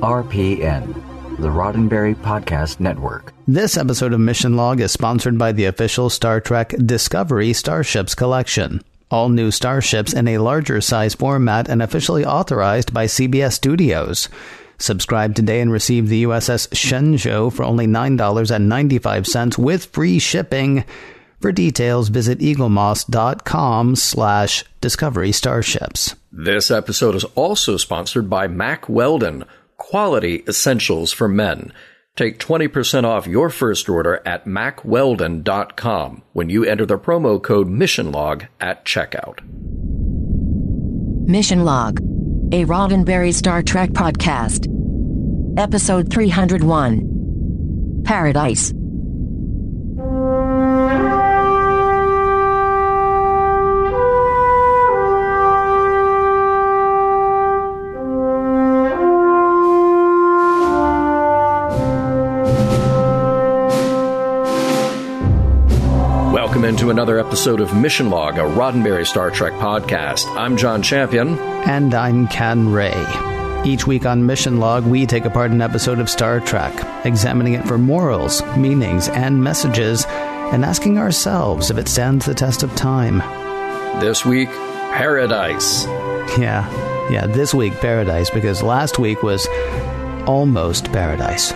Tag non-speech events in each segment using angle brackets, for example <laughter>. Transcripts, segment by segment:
RPN, the Roddenberry Podcast Network. This episode of Mission Log is sponsored by the official Star Trek Discovery Starships Collection. All new starships in a larger size format and officially authorized by CBS Studios. Subscribe today and receive the USS Shenzhou for only $9.95 with free shipping. For details, visit eaglemoss.com slash discovery starships. This episode is also sponsored by Mack Weldon, quality essentials for men. Take 20% off your first order at mackweldon.com when you enter the promo code MissionLog at checkout. Mission Log, a Roddenberry Star Trek podcast. Episode 301 Paradise. Welcome into another episode of Mission Log, a Roddenberry Star Trek podcast. I'm John Champion. And I'm Ken Ray. Each week on Mission Log, we take apart an episode of Star Trek, examining it for morals, meanings, and messages, and asking ourselves if it stands the test of time. This week, Paradise. Yeah, yeah, this week, Paradise, because last week was almost Paradise.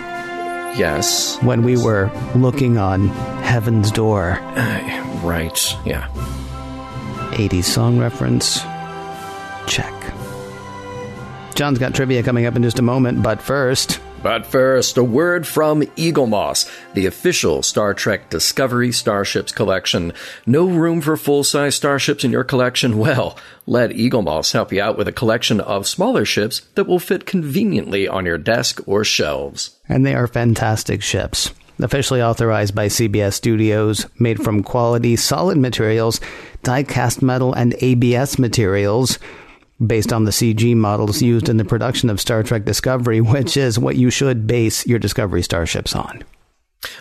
Yes. When we were looking on Heaven's Door. Uh, right, yeah. 80s song reference. Check. John's got trivia coming up in just a moment, but first. But first, a word from Eaglemoss, the official Star Trek Discovery Starships collection. No room for full size starships in your collection? <laughs> Well, let Eaglemoss help you out with a collection of smaller ships that will fit conveniently on your desk or shelves. And they are fantastic ships. Officially authorized by CBS Studios, made from quality, solid materials, die cast metal, and ABS materials based on the CG models used in the production of Star Trek Discovery, which is what you should base your Discovery starships on.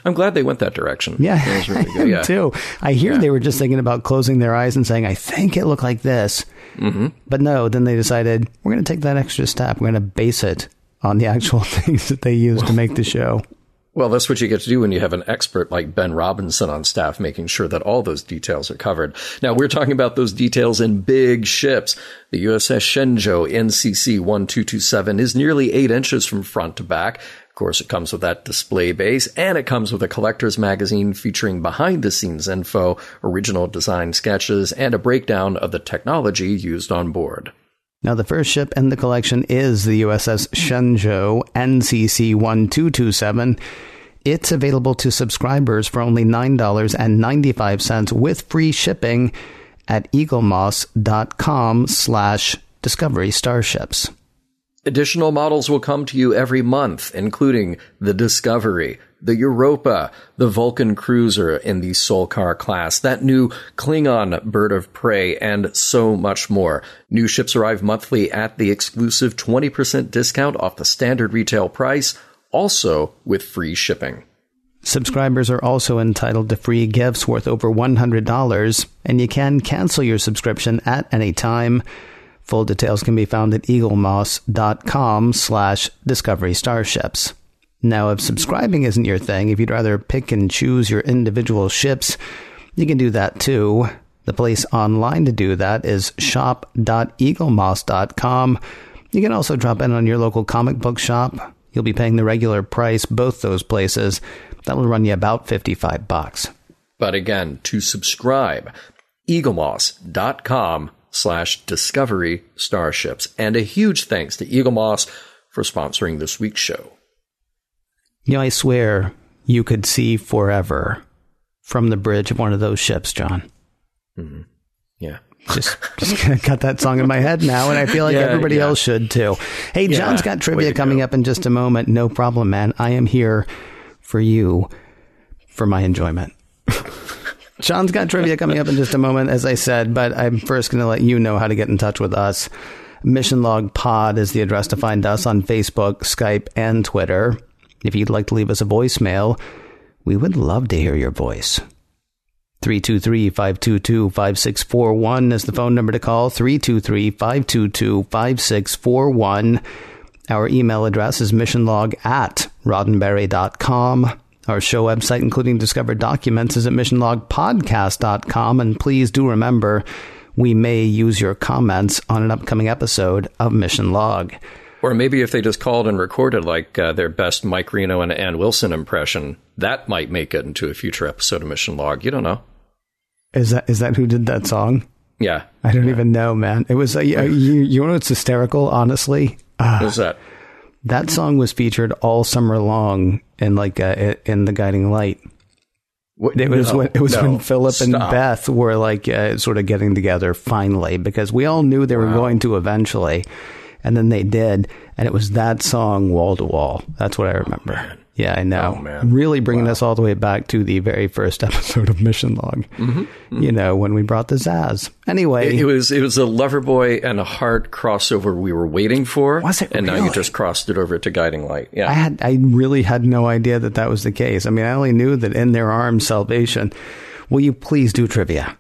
I'm glad they went that direction. Yeah, that really <laughs> good. yeah. too. I hear yeah. they were just thinking about closing their eyes and saying, "I think it looked like this," mm-hmm. but no. Then they decided we're going to take that extra step. We're going to base it on the actual <laughs> things that they used to make the show. Well, that's what you get to do when you have an expert like Ben Robinson on staff, making sure that all those details are covered. Now, we're talking about those details in big ships. The USS Shenzhou NCC 1227 is nearly eight inches from front to back. Of course, it comes with that display base and it comes with a collector's magazine featuring behind the scenes info, original design sketches, and a breakdown of the technology used on board. Now, the first ship in the collection is the USS Shenzhou NCC 1227. It's available to subscribers for only $9.95 with free shipping at eaglemoss.com slash discovery starships. Additional models will come to you every month, including the Discovery, the Europa, the Vulcan Cruiser in the Solkar class, that new Klingon Bird of Prey, and so much more. New ships arrive monthly at the exclusive 20% discount off the standard retail price, also with free shipping. Subscribers are also entitled to free gifts worth over $100, and you can cancel your subscription at any time. Full details can be found at eaglemoss.com slash discovery starships. Now, if subscribing isn't your thing, if you'd rather pick and choose your individual ships, you can do that too. The place online to do that is shop.eaglemoss.com. You can also drop in on your local comic book shop. You'll be paying the regular price both those places. That will run you about 55 bucks. But again, to subscribe, eaglemoss.com slash discovery starships. And a huge thanks to Eaglemoss for sponsoring this week's show. You know, I swear you could see forever from the bridge of one of those ships, John. Mm-hmm. Yeah. just <laughs> just got that song in my head now, and I feel like yeah, everybody yeah. else should too. Hey, yeah, John's got trivia coming go. up in just a moment. No problem, man. I am here for you, for my enjoyment. <laughs> John's got trivia coming up in just a moment, as I said, but I'm first going to let you know how to get in touch with us. Mission Log Pod is the address to find us on Facebook, Skype, and Twitter. If you'd like to leave us a voicemail, we would love to hear your voice. 323 522 5641 is the phone number to call. 323 522 5641. Our email address is missionlog at roddenberry.com. Our show website, including discovered documents, is at missionlogpodcast.com. And please do remember, we may use your comments on an upcoming episode of Mission Log. Or maybe if they just called and recorded like uh, their best Mike Reno and Ann Wilson impression, that might make it into a future episode of Mission Log. You don't know. Is that is that who did that song? Yeah, I don't yeah. even know, man. It was uh, you, you know it's hysterical, honestly. Uh, What's that? That song was featured all summer long in like uh, in the Guiding Light. What, it was no, when it was no, when Philip and. Beth were like uh, sort of getting together finally because we all knew they were Wow. going to eventually, and then they did, and it was that song wall to wall. That's what I remember. Yeah, I know. Oh, man. Really bringing us all the way back to the very first <laughs> episode of Mission Log. You know when we brought the Zaz. Anyway, Mm-hmm. It, it was it was a Loverboy and a Heart crossover we were waiting for. Was it And now you just crossed it over to Guiding Light. Yeah. I had I really had no idea that that was the case. I mean, I only knew that in their arms salvation. Will you please do trivia?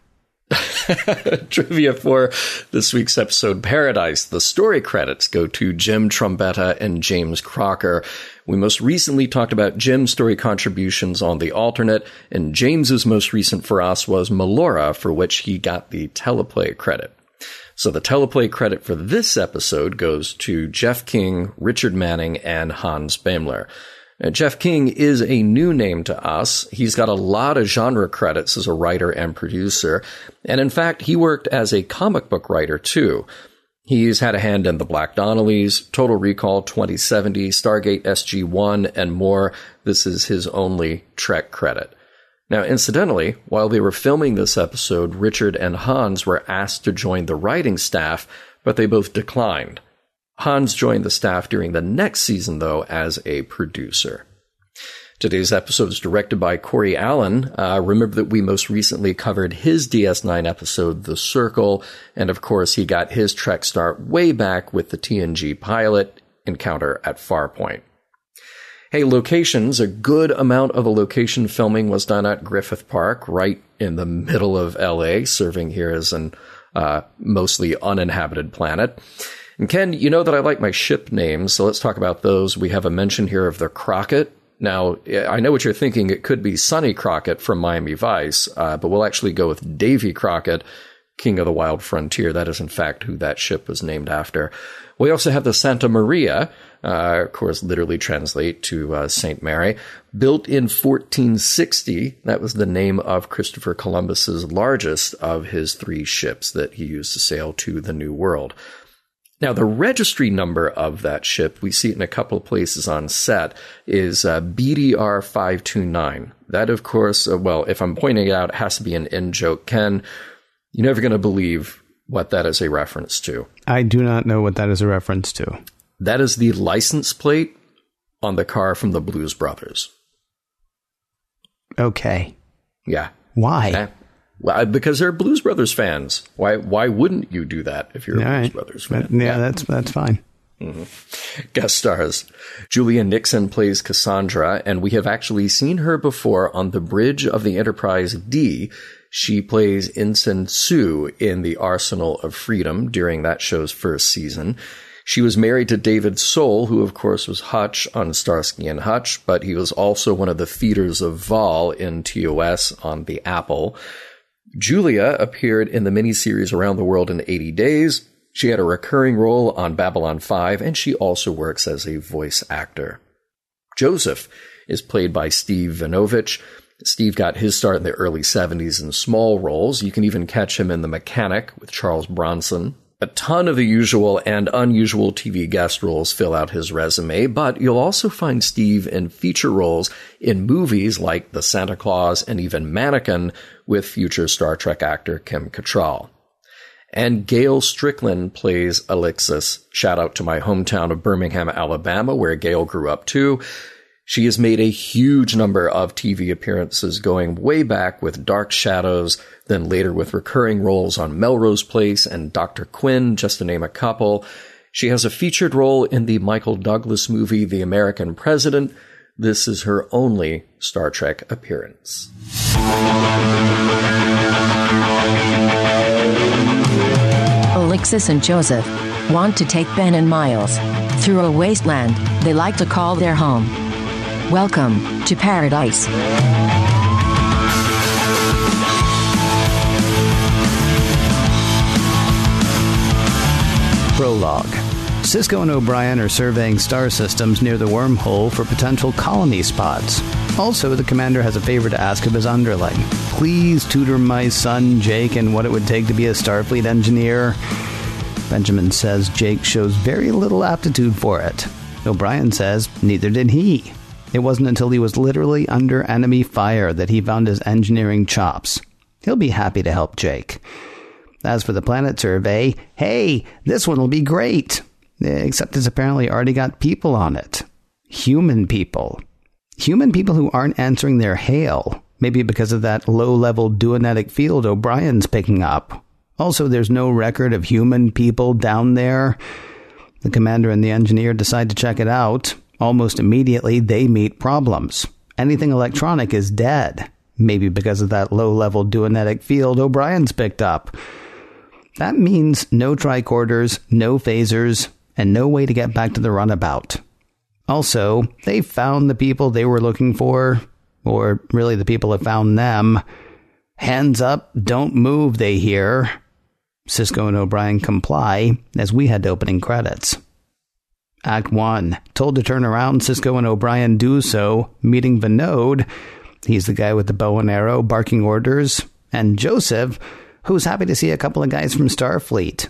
<laughs> Trivia for this week's episode Paradise. The story credits go to Jim Trombetta and James Crocker. We most recently talked about Jim's story contributions on The Alternate, and James's most recent for us was Melora, for which he got the teleplay credit. So the teleplay credit for this episode goes to Jeff King, Richard Manning, and Hans Beimler. Uh, Jeff King is a new name to us. He's got a lot of genre credits as a writer and producer. And in fact, he worked as a comic book writer too. He's had a hand in The Black Donnellys, Total Recall 2070, Stargate SG-1, and more. This is his only Trek credit. Now, incidentally, while they were filming this episode, Richard and Hans were asked to join the writing staff, but they both declined. Hans joined the staff during the next season, though, as a producer. Today's episode is directed by Corey Allen. Uh, remember that we most recently covered his DS9 episode, The Circle, and of course, he got his Trek start way back with the TNG pilot, Encounter at Farpoint. Hey, locations. A good amount of the location filming was done at Griffith Park, right in the middle of LA, serving here as an uh, mostly uninhabited planet. And Ken, you know that I like my ship names, so let's talk about those. We have a mention here of the Crockett. Now, I know what you're thinking. It could be Sonny Crockett from Miami Vice, uh, but we'll actually go with Davy Crockett, King of the Wild Frontier. That is, in fact, who that ship was named after. We also have the Santa Maria, uh, of course, literally translate to uh, Saint Mary, built in 1460. That was the name of Christopher Columbus's largest of his three ships that he used to sail to the New World. Now, the registry number of that ship, we see it in a couple of places on set, is uh, BDR 529. That, of course, uh, well, if I'm pointing it out, it has to be an in joke. Ken, you're never going to believe what that is a reference to. I do not know what that is a reference to. That is the license plate on the car from the Blues Brothers. Okay. Yeah. Why? Because they're Blues Brothers fans. Why? Why wouldn't you do that if you're a Blues right. Brothers fan? Yeah, that's that's fine. Mm-hmm. guest stars. Julia Nixon plays Cassandra, and we have actually seen her before on the bridge of the Enterprise D. She plays Ensign T'Su in the Arsenal of Freedom during that show's first season. She was married to David Soul, who of course was Hutch on Starsky and Hutch, but he was also one of the feeders of Vaal in TOS on the Apple. Julia appeared in the miniseries Around the World in 80 Days. She had a recurring role on Babylon 5, and she also works as a voice actor. Joseph is played by Steve Vinovich. Steve got his start in the early 70s in small roles. You can even catch him in The Mechanic with Charles Bronson. A ton of the usual and unusual TV guest roles fill out his resume, but you'll also find Steve in feature roles in movies like The Santa Clause and even Mannequin with future Star Trek actor Kim Cattrall. And Gail Strickland plays Alexis. Shout out to my hometown of Birmingham, Alabama, where Gail grew up too. She has made a huge number of TV appearances going way back with Dark Shadows, then later with recurring roles on Melrose Place and Dr. Quinn, just to name a couple. She has a featured role in the Michael Douglas movie The American President. This is her only Star Trek appearance. Alexis and Joseph want to take Ben and Miles through a wasteland they like to call their home. Welcome to paradise. Prologue. Sisko and O'Brien are surveying star systems near the wormhole for potential colony spots. Also, the commander has a favor to ask of his underling. Please tutor my son Jake in what it would take to be a Starfleet engineer. Benjamin says Jake shows very little aptitude for it. O'Brien says neither did he. It wasn't until he was literally under enemy fire that he found his engineering chops. He'll be happy to help Jake. As for the planet survey, hey, this one will be great. Except it's apparently already got people on it. Human people. Human people who aren't answering their hail. Maybe because of that low level duonetic field O'Brien's picking up. Also, there's no record of human people down there. The commander and the engineer decide to check it out. Almost immediately, they meet problems. Anything electronic is dead. Maybe because of that low level duonetic field O'Brien's picked up. That means no tricorders, no phasers, and no way to get back to the runabout. Also, they found the people they were looking for, or really the people have found them. Hands up, don't move, they hear. Sisko and O'Brien comply as we head to opening credits. Act 1. Told to turn around, Sisko and O'Brien do so, meeting Vinod. He's the guy with the bow and arrow barking orders, and Joseph, who's happy to see a couple of guys from Starfleet.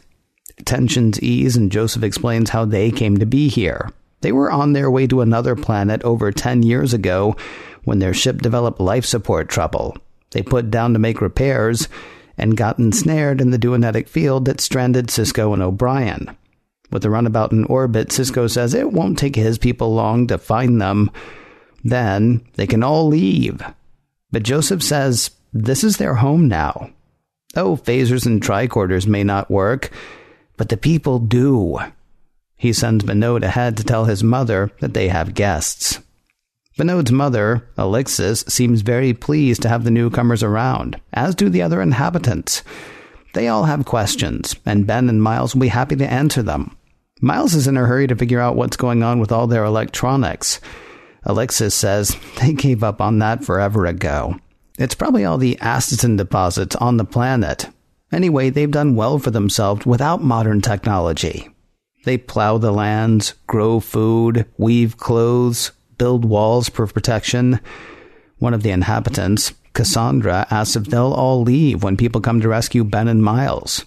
Tensions ease, and Joseph explains how they came to be here. They were on their way to another planet over 10 years ago when their ship developed life support trouble. They put down to make repairs and got ensnared in the duonetic field that stranded Sisko and O'Brien. With the runabout in orbit, Sisko says it won't take his people long to find them. Then they can all leave. But Joseph says this is their home now. Oh, phasers and tricorders may not work, but the people do. He sends Vinod ahead to tell his mother that they have guests. Vinod's mother, Alexis, seems very pleased to have the newcomers around, as do the other inhabitants. They all have questions, and Ben and Miles will be happy to answer them. Miles is in a hurry to figure out what's going on with all their electronics. Alexis says they gave up on that forever ago. It's probably all the astatine deposits on the planet. Anyway, they've done well for themselves without modern technology. They plow the lands, grow food, weave clothes, build walls for protection. One of the inhabitants, Cassandra, asks if they'll all leave when people come to rescue Ben and Miles.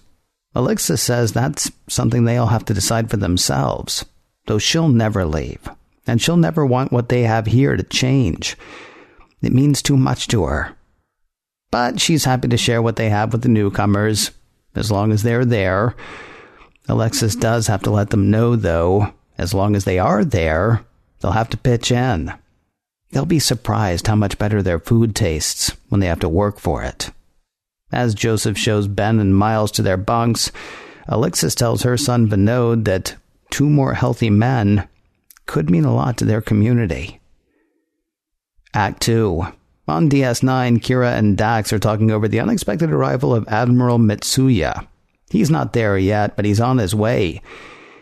Alexis says that's something they'll have to decide for themselves, though she'll never leave, and she'll never want what they have here to change. It means too much to her. But she's happy to share what they have with the newcomers, as long as they're there. Alexis does have to let them know, though, as long as they are there, they'll have to pitch in. They'll be surprised how much better their food tastes when they have to work for it. As Joseph shows Ben and Miles to their bunks, Alexis tells her son Vinod that two more healthy men could mean a lot to their community. Act 2 on DS9, Kira and Dax are talking over the unexpected arrival of Admiral Mitsuya. He's not there yet, but he's on his way.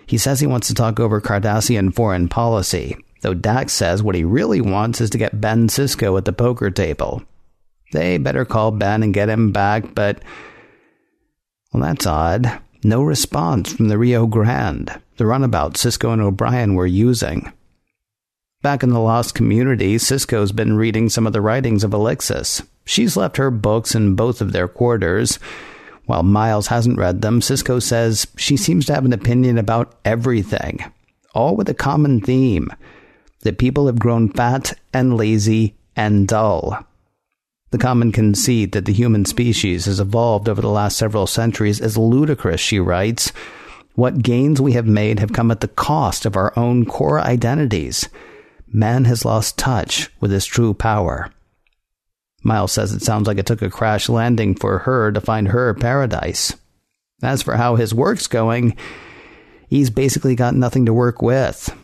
He says he wants to talk over Cardassian foreign policy, though Dax says what he really wants is to get Ben Sisko at the poker table. They better call Ben and get him back, but. Well, that's odd. No response from the Rio Grande, the runabout Sisko and O'Brien were using. Back in the Lost Community, Sisko's been reading some of the writings of Alexis. She's left her books in both of their quarters. While Miles hasn't read them, Sisko says she seems to have an opinion about everything, all with a common theme that people have grown fat and lazy and dull. The common conceit that the human species has evolved over the last several centuries is ludicrous, she writes. What gains we have made have come at the cost of our own core identities man has lost touch with his true power. Miles says it sounds like it took a crash landing for her to find her paradise. As for how his work's going, he's basically got nothing to work with.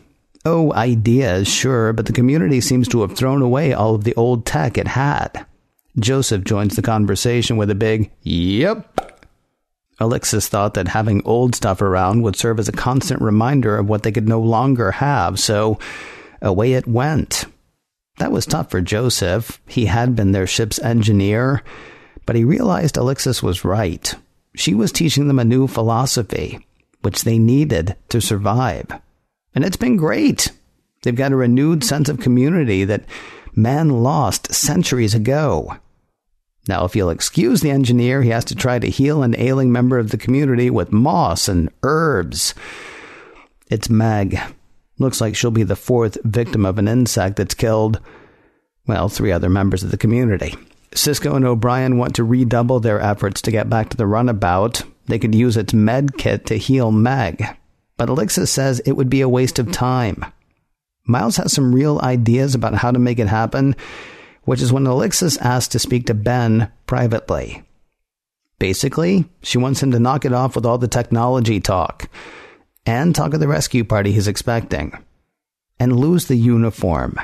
Oh, ideas, sure, but the community seems to have thrown away all of the old tech it had. Joseph joins the conversation with a big, Yep. Alexis thought that having old stuff around would serve as a constant reminder of what they could no longer have, so away it went. That was tough for Joseph. He had been their ship's engineer, but he realized Alexis was right. She was teaching them a new philosophy, which they needed to survive. And it's been great. They've got a renewed sense of community that man lost centuries ago. Now, if you'll excuse the engineer, he has to try to heal an ailing member of the community with moss and herbs. It's Meg. Looks like she'll be the fourth victim of an insect that's killed, well, three other members of the community. Sisko and O'Brien want to redouble their efforts to get back to the runabout. They could use its med kit to heal Meg. But Alexis says it would be a waste of time. Miles has some real ideas about how to make it happen, which is when Alexis asks to speak to Ben privately. Basically, she wants him to knock it off with all the technology talk and talk of the rescue party he's expecting and lose the uniform.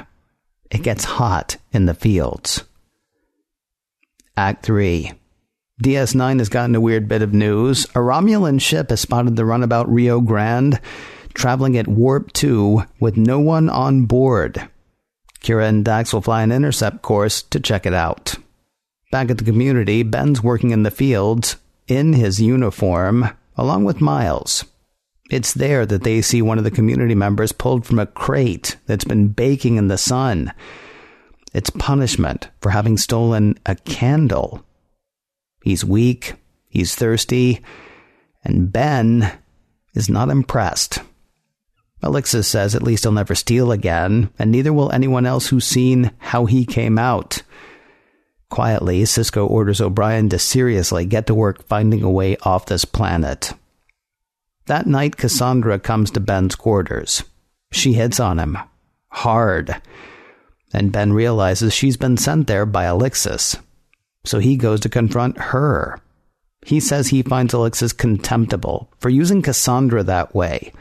It gets hot in the fields. Act 3. DS9 has gotten a weird bit of news. A Romulan ship has spotted the runabout Rio Grande traveling at warp 2 with no one on board. Kira and Dax will fly an intercept course to check it out. Back at the community, Ben's working in the fields, in his uniform, along with Miles. It's there that they see one of the community members pulled from a crate that's been baking in the sun. It's punishment for having stolen a candle. He's weak, he's thirsty, and Ben is not impressed. Alexis says at least he'll never steal again, and neither will anyone else who's seen how he came out. Quietly, Sisko orders O'Brien to seriously get to work finding a way off this planet. That night, Cassandra comes to Ben's quarters. She hits on him. Hard. And Ben realizes she's been sent there by Alexis. So he goes to confront her. He says he finds Alexis contemptible for using Cassandra that way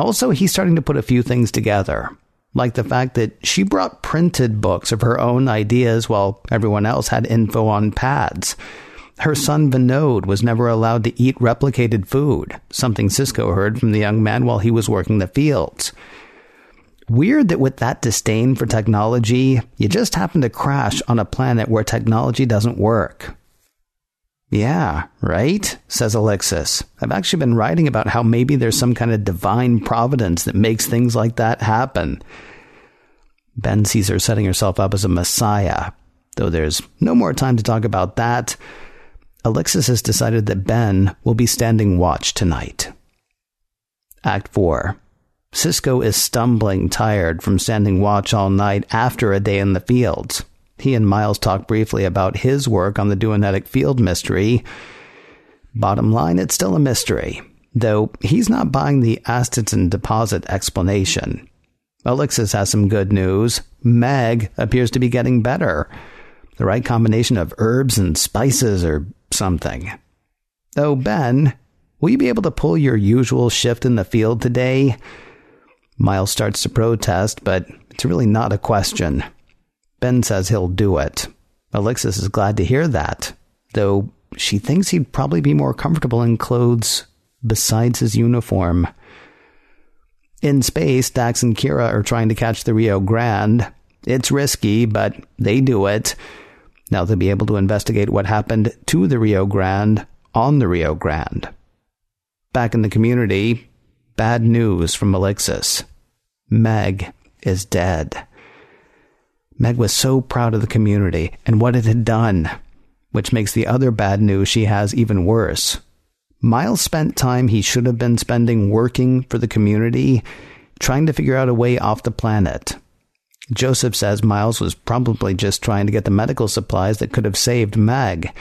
also, he's starting to put a few things together, like the fact that she brought printed books of her own ideas while everyone else had info on pads. Her son Vinod was never allowed to eat replicated food, something Sisko heard from the young man while he was working the fields. Weird that with that disdain for technology, you just happen to crash on a planet where technology doesn't work. Yeah, right? says Alexis. I've actually been writing about how maybe there's some kind of divine providence that makes things like that happen. Ben sees her setting herself up as a messiah. Though there's no more time to talk about that, Alexis has decided that Ben will be standing watch tonight. Act 4. Sisko is stumbling tired from standing watch all night after a day in the fields. He and Miles talk briefly about his work on the Duonetic Field mystery. Bottom line, it's still a mystery, though he's not buying the astatine deposit explanation. Alexis has some good news. Meg appears to be getting better. The right combination of herbs and spices or something. Oh, Ben, will you be able to pull your usual shift in the field today? Miles starts to protest, but it's really not a question. Ben says he'll do it. Alexis is glad to hear that, though she thinks he'd probably be more comfortable in clothes besides his uniform. In space, Dax and Kira are trying to catch the Rio Grande. It's risky, but they do it. Now they'll be able to investigate what happened to the Rio Grande on the Rio Grande. Back in the community, bad news from Alexis. Meg is dead. Meg was so proud of the community and what it had done, which makes the other bad news she has even worse. Miles spent time he should have been spending working for the community, trying to figure out a way off the planet. Joseph says Miles was probably just trying to get the medical supplies that could have saved Meg.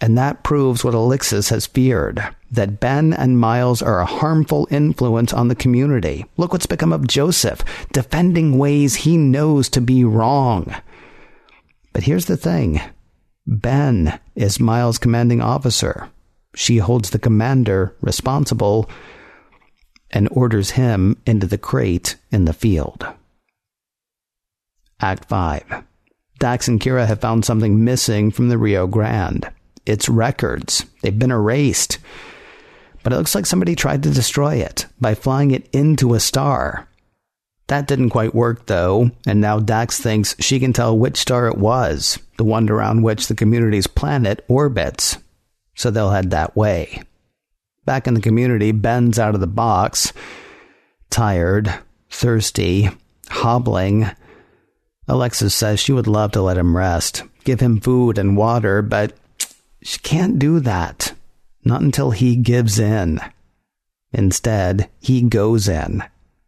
And that proves what Alexis has feared that Ben and Miles are a harmful influence on the community. Look what's become of Joseph, defending ways he knows to be wrong. But here's the thing Ben is Miles' commanding officer. She holds the commander responsible and orders him into the crate in the field. Act 5. Dax and Kira have found something missing from the Rio Grande. its records. They've been erased. But it looks like somebody tried to destroy it by flying it into a star. That didn't quite work, though, and now Dax thinks she can tell which star it was, the one around which the community's planet orbits. So they'll head that way. Back in the community, Ben's out of the box, tired, thirsty, hobbling. Alexis says she would love to let him rest, give him food and water, but she can't do that. Not until he gives in. Instead, he goes in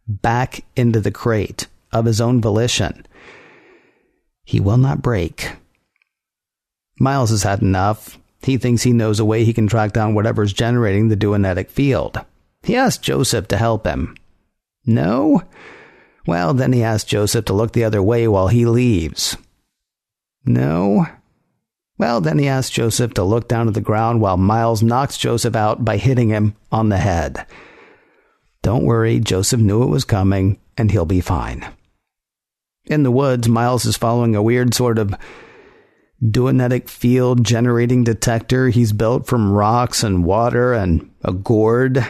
back into the crate of his own volition. He will not break. Miles has had enough. He thinks he knows a way he can track down whatever's generating the duonetic field. He asks Joseph to help him. No? Well, then he asks Joseph to look the other way while he leaves. No? Well, then he asks Joseph to look down at the ground while Miles knocks Joseph out by hitting him on the head. Don't worry, Joseph knew it was coming, and he'll be fine. In the woods, Miles is following a weird sort of duonetic field generating detector he's built from rocks and water and a gourd.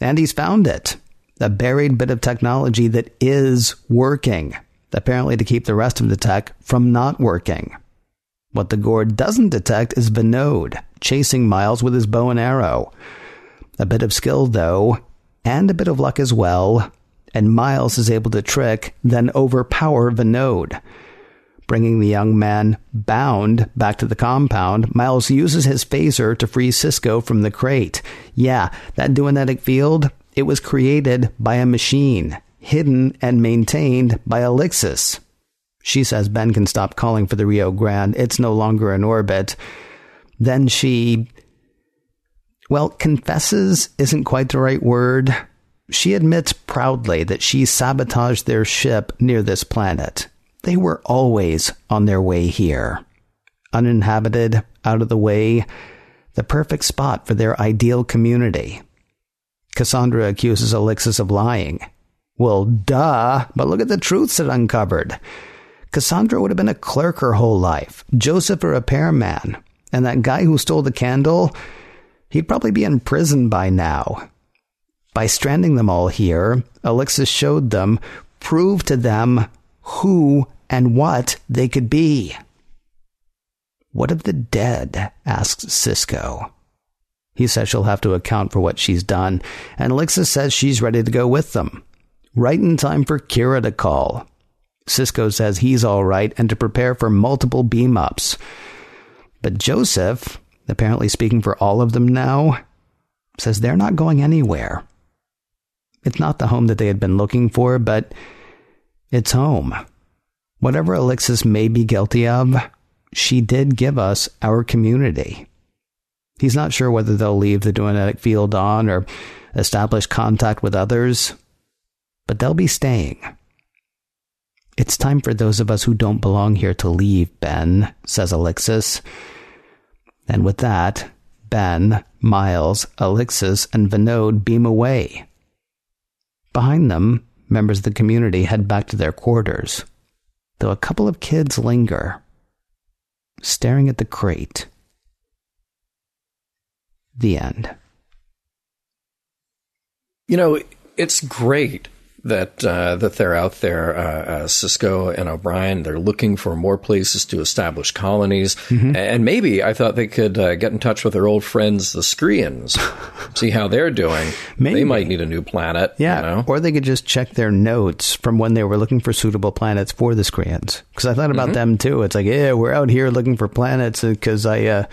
And he's found it. A buried bit of technology that is working, apparently to keep the rest of the tech from not working. What the gourd doesn't detect is Vinod, chasing Miles with his bow and arrow. A bit of skill, though, and a bit of luck as well, and Miles is able to trick, then overpower Vinod. Bringing the young man bound back to the compound, Miles uses his phaser to free Sisko from the crate. Yeah, that duonetic field, it was created by a machine, hidden and maintained by Alexis. She says Ben can stop calling for the Rio Grande. It's no longer in orbit. Then she well, confesses isn't quite the right word. She admits proudly that she sabotaged their ship near this planet. They were always on their way here. Uninhabited, out of the way, the perfect spot for their ideal community. Cassandra accuses Alexis of lying. Well, duh, but look at the truths it uncovered. Cassandra would have been a clerk her whole life, Joseph a repairman, and that guy who stole the candle, he'd probably be in prison by now. By stranding them all here, Alexis showed them, proved to them who and what they could be. What of the dead? asks Sisko. He says she'll have to account for what she's done, and Alexis says she's ready to go with them. Right in time for Kira to call. Sisko says he's all right and to prepare for multiple beam ups. But Joseph, apparently speaking for all of them now, says they're not going anywhere. It's not the home that they had been looking for, but it's home. Whatever Alexis may be guilty of, she did give us our community. He's not sure whether they'll leave the duonetic field on or establish contact with others, but they'll be staying. It's time for those of us who don't belong here to leave, Ben, says Alexis. And with that, Ben, Miles, Alexis, and Vinod beam away. Behind them, members of the community head back to their quarters, though a couple of kids linger, staring at the crate. The end. You know, it's great that uh, that they're out there. Uh, uh, Sisko and O'Brien, they're looking for more places to establish colonies, mm-hmm. and maybe I thought they could uh, get in touch with their old friends, the Skrreeans, <laughs> see how they're doing. Maybe. They might need a new planet. Yeah, you know? or they could just check their notes from when they were looking for suitable planets for the Skrreeans. Because I thought about mm-hmm. them too. It's like, yeah, we're out here looking for planets because I uh,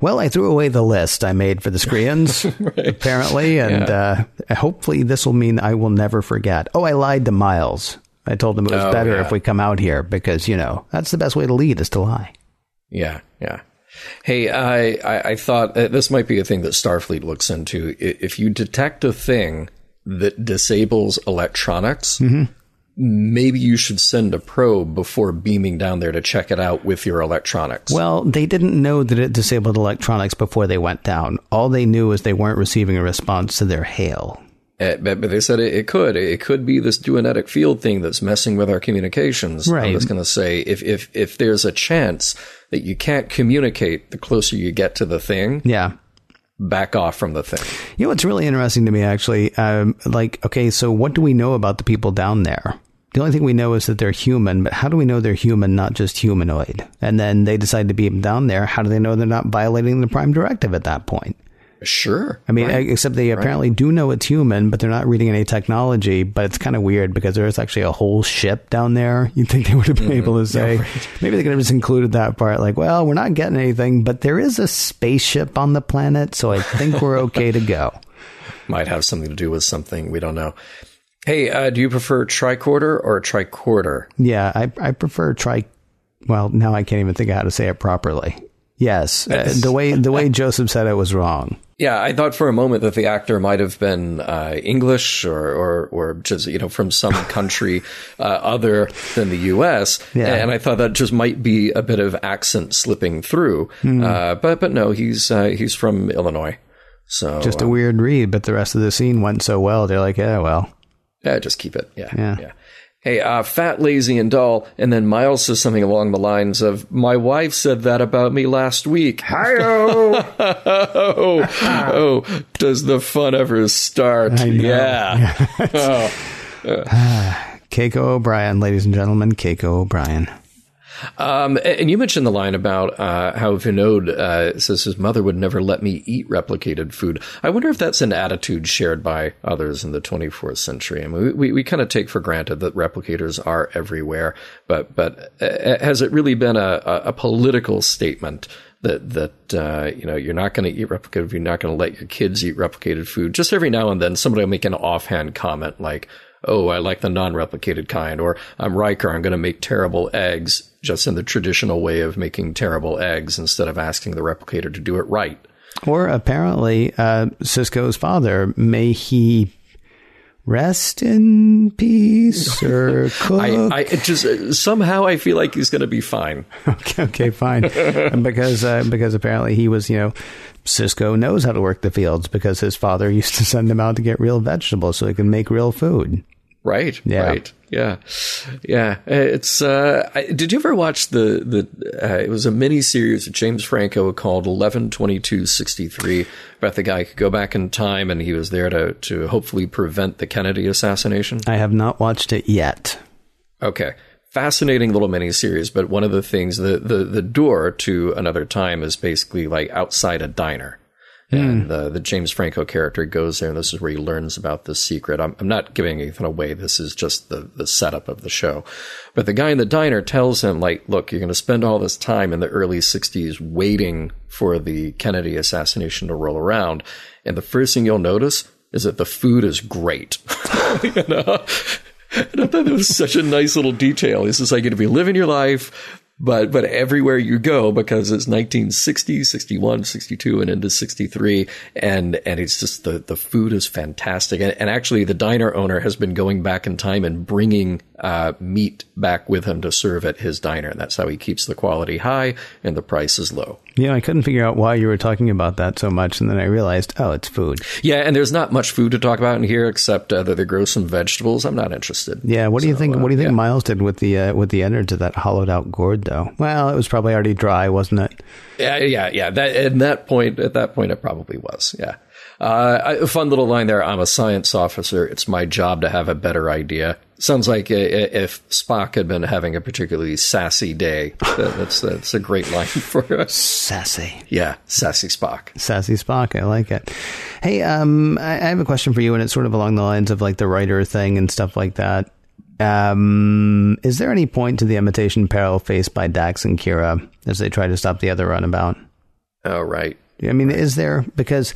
well, I threw away the list I made for the Skrreeans, <laughs> right. apparently, and yeah. uh, hopefully this will mean I will never forget. Oh, I lied to Miles. I told him it was oh, better yeah. if we come out here because, you know, that's the best way to lead is to lie. Yeah, yeah. Hey, I, I, I thought uh, this might be a thing that Starfleet looks into. If you detect a thing that disables electronics, mm-hmm maybe you should send a probe before beaming down there to check it out with your electronics. Well, they didn't know that it disabled electronics before they went down. All they knew is they weren't receiving a response to their hail. Uh, but, but, they said it, it, could. It could be this duonetic field thing that's messing with our communications. Right. I was going to say if if if there's a chance that you can't communicate the closer you get to the thing, yeah, back off from the thing. You know what's really interesting to me, actually, um, like okay, so what do we know about the people down there? The only thing we know is that they're human, but how do we know they're human, not just humanoid? And then they decide to beam down there. How do they know they're not violating the Prime Directive at that point? Sure. I mean, right. except they apparently right. do know it's human, but they're not reading any technology. But it's kind of weird because there's actually a whole ship down there. <laughs> You'd think they would have been mm-hmm. able to say, yeah, right. maybe they could have just included that part. Like, well, we're not getting anything, but there is a spaceship on the planet, so I think we're okay to go. <laughs> Might have something to do with something we don't know. Hey, uh, do you prefer tricorder or tricorder? Yeah, I I prefer tri. Well, now I can't even think of how to say it properly. Yes, uh, the way the way <laughs> Joseph said it was wrong. Yeah, I thought for a moment that the actor might have been uh, English or, or, or just you know from some <laughs> country uh, other than the U.S. Yeah. and I thought that just might be a bit of accent slipping through. Mm. Uh, but but no, he's uh, he's from Illinois. So just a uh, weird read, but the rest of the scene went so well. They're like, yeah, well, yeah, just keep it. Yeah, yeah. yeah hey, uh, fat, lazy, and dull. And then Miles says something along the lines of, my wife said that about me last week. <laughs> Hi-oh! <laughs> oh, oh, does the fun ever start? Yeah. <laughs> oh. <sighs> Keiko O'Brien, ladies and gentlemen, Keiko O'Brien. Um, and you mentioned the line about uh, how Vinod uh, says his mother would never let me eat replicated food. I wonder if that's an attitude shared by others in the 24th century. I mean, we, we, kind of take for granted that replicators are everywhere, but but uh, has it really been a, a political statement? that that uh, you know you're not going to eat replicated you're not going to let your kids eat replicated food. Just every now and then, somebody will make an offhand comment like, "Oh, I like the non-replicated kind," or "I'm Riker, I'm going to make terrible eggs." just in the traditional way of making terrible eggs instead of asking the replicator to do it right. Or apparently, uh, Sisko's father, may he rest in peace <laughs> or cook. I, I just somehow I feel like he's going to be fine. <laughs> okay, okay, fine. because uh, because apparently he was, you know, Sisko knows how to work the fields because his father used to send him out to get real vegetables so he can make real food. Right. Yeah. Right. Yeah. Yeah. It's, uh, I, did you ever watch the, the, uh, it was a mini series of James Franco called 11.22.63 about the guy who could go back in time and he was there to, to hopefully prevent the Kennedy assassination? I have not watched it yet. Okay. Fascinating little mini series, but one of the things, the, the, the door to another time is basically like outside a diner. And mm. the, the James Franco character goes there, and this is where he learns about this secret. I'm, I'm not giving anything away. This is just the, the setup of the show. But the guy in the diner tells him, like, look, you're going to spend all this time in the early 60s waiting for the Kennedy assassination to roll around. And the first thing you'll notice is that the food is great. <laughs> you know? And I thought that was such a nice little detail. This is like, if you live living your life, but but everywhere you go because it's 1960 61 62 and into 63 and and it's just the the food is fantastic. And, and actually the diner owner has been going back in time and bringing uh, meat back with him to serve at his diner and that's how he keeps the quality high and the price is low yeah i couldn't figure out why you were talking about that so much and then i realized oh it's food yeah and there's not much food to talk about in here except uh, that they grow some vegetables i'm not interested yeah what do you think uh, what do you think yeah. miles did with the uh, with the innards of that hollowed out gourd though. Well, it was probably already dry, wasn't it? Yeah, yeah, yeah. That at that point, at that point, it probably was. Yeah. Uh, a fun little line there. I'm a science officer. It's my job to have a better idea. Sounds like if Spock had been having a particularly sassy day. That's that's a great line <laughs> for us. Sassy. Yeah, sassy Spock. Sassy Spock. I like it. Hey, um, I have a question for you, and it's sort of along the lines of like the writer thing and stuff like that. Um, is there any point to the imitation peril faced by Dax and Kira as they try to stop the other runabout? Oh, right. I mean, is there because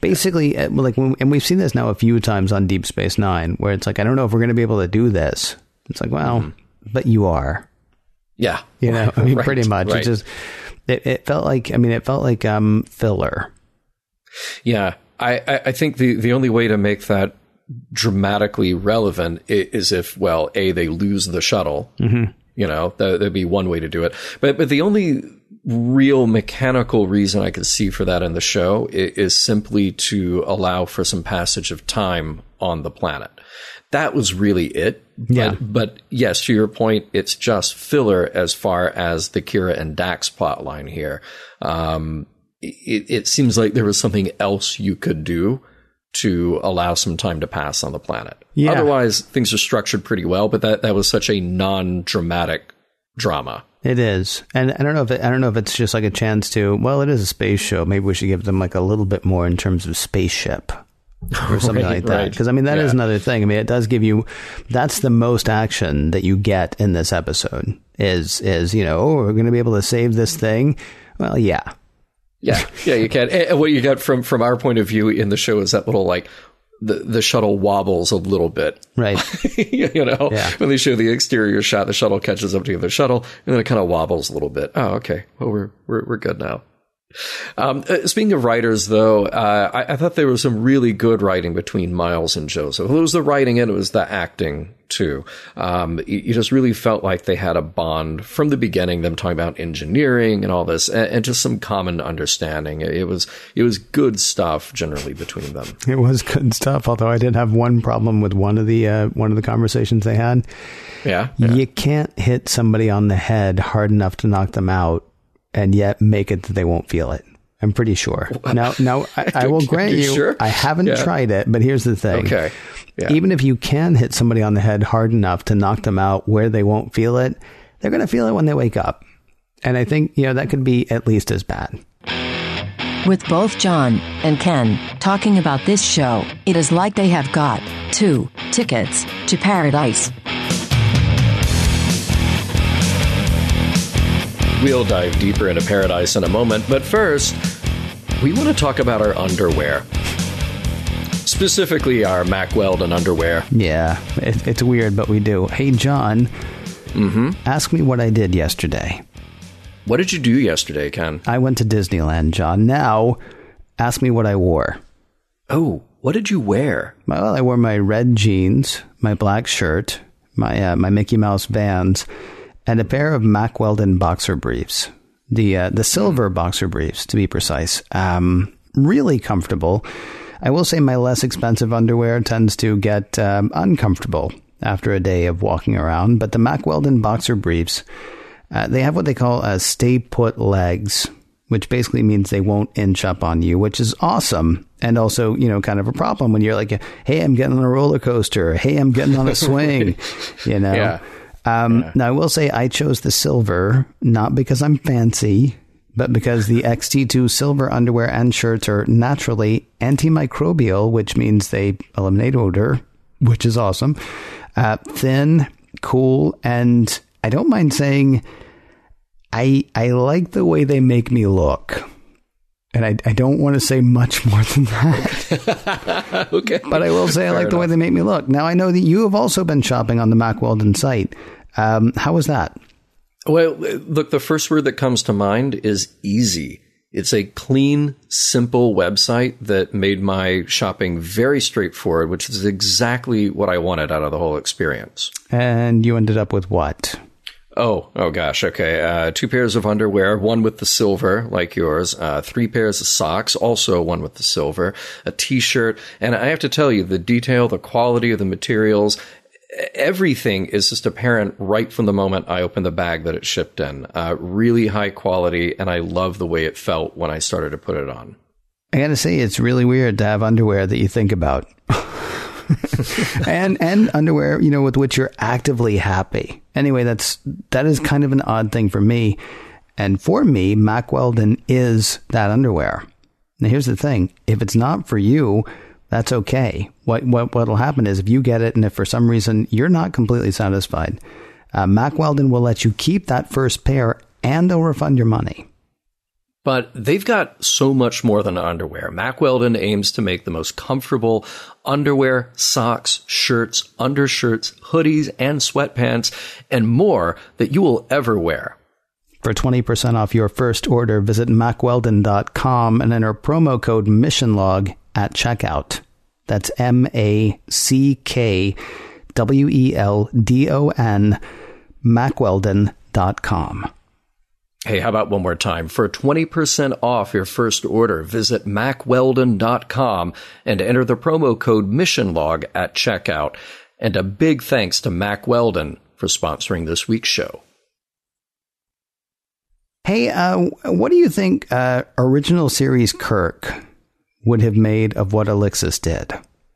basically, uh, like, and we've seen this now a few times on Deep Space Nine, where it's like, I don't know if we're going to be able to do this. It's like, well, mm-hmm. but you are. Yeah, you know, <laughs> I mean, right, pretty much. Right. It just it, it felt like, I mean, it felt like um filler. Yeah, I I think the the only way to make that dramatically relevant is if, well, A, they lose the shuttle. Mm-hmm. You know, that, would be one way to do it. But, but the only real mechanical reason I could see for that in the show is simply to allow for some passage of time on the planet. That was really it. Yeah. But, but yes, to your point, it's just filler as far as the Kira and Dax plotline here. Um, it, it seems like there was something else you could do to allow some time to pass on the planet. Yeah. Otherwise, things are structured pretty well, but that, that was such a non-dramatic drama. It is, and I don't know if it, I don't know if it's just like a chance to. Well, it is a space show. Maybe we should give them like a little bit more in terms of spaceship or something Right, like that. right. Because I mean, that is Yeah. another thing. I mean, it does give you. That's the most action that you get in this episode. Is is you know, oh, we're going to be able to save this thing. Well, yeah, Yeah, yeah, you can. And what you get from from our point of view in the show is that little like the the shuttle wobbles a little bit. right. <laughs> you know, Yeah. when they show the exterior shot, the shuttle catches up to the other shuttle, and then it kind of wobbles a little bit. Oh, okay. Well, we're we're we're good now. Um, uh, speaking of writers, though, uh, I, I thought there was some really good writing between Miles and Joseph. It was the writing and it was the acting too. Um, you, you just really felt like they had a bond from the beginning. Them talking about engineering and all this, and, and just some common understanding. It was it was good stuff generally between them. It was good stuff. Although I did have one problem with one of the uh, one of the conversations they had. Yeah, yeah. You can't hit somebody on the head hard enough to knock them out, and yet make it that they won't feel it. I'm pretty sure. Now, now I, <laughs> I will grant you you, sure? I haven't Yeah. tried it, but here's the thing. Okay. Yeah. Even if you can hit somebody on the head hard enough to knock them out where they won't feel it, they're going to feel it when they wake up. And I think, you know, that could be at least as bad. With both John and Ken talking about this show, it is like they have got two tickets to paradise. We'll dive deeper into paradise in a moment, but first, we want to talk about our underwear. Specifically, our Mack Weldon underwear. Yeah, it, it's weird, but we do. Hey, John, Mm-hmm. ask me what I did yesterday. What did you do yesterday, Ken? I went to Disneyland, John. Now, ask me what I wore. Oh, what did you wear? Well, I wore my red jeans, my black shirt, my uh, my Mickey Mouse Vans, and a pair of Mack Weldon boxer briefs. The uh, the silver boxer briefs, to be precise. Um, really comfortable. I will say my less expensive underwear tends to get um, uncomfortable after a day of walking around, but the Mack Weldon boxer briefs, uh, they have what they call uh, stay put legs, which basically means they won't inch up on you, which is awesome. And also, you know, kind of a problem when you're like, hey, I'm getting on a roller coaster. Hey, I'm getting on a <laughs> swing, you know? Yeah. Um, Now, I will say I chose the silver, not because I'm fancy, but because the XT2 silver underwear and shirts are naturally antimicrobial, which means they eliminate odor, which is awesome. Uh, thin, cool, and I don't mind saying I I like the way they make me look. And I, I don't want to say much more than that. <laughs> Okay. But I will say I like the way they make me look. Now, I know that you have also been shopping on the Mack Weldon site. Um, how was that? Well, look, the first word that comes to mind is easy. It's a clean, simple website that made my shopping very straightforward, which is exactly what I wanted out of the whole experience. And you ended up with what? Oh, oh gosh. Okay. Uh, two pairs of underwear, one with the silver, like yours, uh, three pairs of socks, also one with the silver, a t-shirt. And I have to tell you, the detail, the quality of the materials, everything is just apparent right from the moment I opened the bag that it shipped in. Uh, really high quality. And I love the way it felt when I started to put it on. I got to say, it's really weird to have underwear that you think about. <laughs> <laughs> and and underwear, you know, with which you're actively happy. Anyway, that's that is kind of an odd thing for me. And for me, Mack Weldon is that underwear. Now here's the thing. If it's not for you, that's okay. What what what'll happen is if you get it and if for some reason you're not completely satisfied, uh, Mack Weldon will let you keep that first pair and they'll refund your money. But they've got so much more than underwear. Mack Weldon aims to make the most comfortable underwear, socks, shirts, undershirts, hoodies, and sweatpants, and more that you will ever wear. For 20% off your first order, visit MackWeldon.com and enter promo code MissionLog at checkout. That's M A C K W E L D O N, MackWeldon.com. Hey, how about one more time? For 20% off your first order, visit mackweldon.com and enter the promo code MissionLog at checkout. And a big thanks to Mack Weldon for sponsoring this week's show. Hey, uh, what do you think uh, original series Kirk would have made of what Alexis did?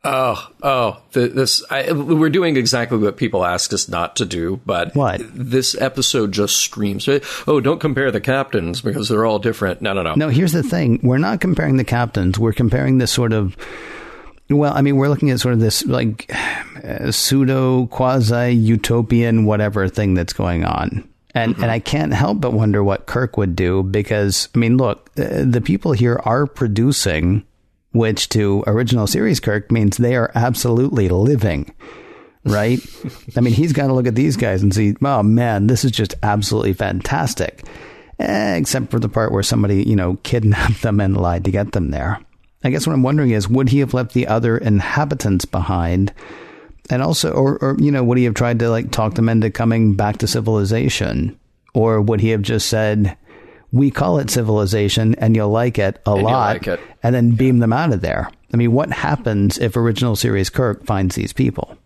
Oh, oh, this, I, we're doing exactly what people ask us not to do, but what? this episode just screams, oh, don't compare the captains because they're all different. No, no, no. No, here's the thing. We're not comparing the captains. We're comparing this sort of, well, I mean, we're looking at sort of this like uh, pseudo quasi utopian whatever thing that's going on. And, mm-hmm. and I can't help but wonder what Kirk would do because, I mean, look, uh, the people here are producing which to original series Kirk means they are absolutely living. Right? <laughs> I mean, he's got to look at these guys and see, oh man, this is just absolutely fantastic. Eh, except for the part where somebody, you know, kidnapped them and lied to get them there. I guess what I'm wondering is, would he have left the other inhabitants behind? And also, or, or, you know, would he have tried to like talk them into coming back to civilization? Or would he have just said, we call it civilization and you'll like it a and lot like and then beam them out of there. I mean, what happens if original series Kirk finds these people?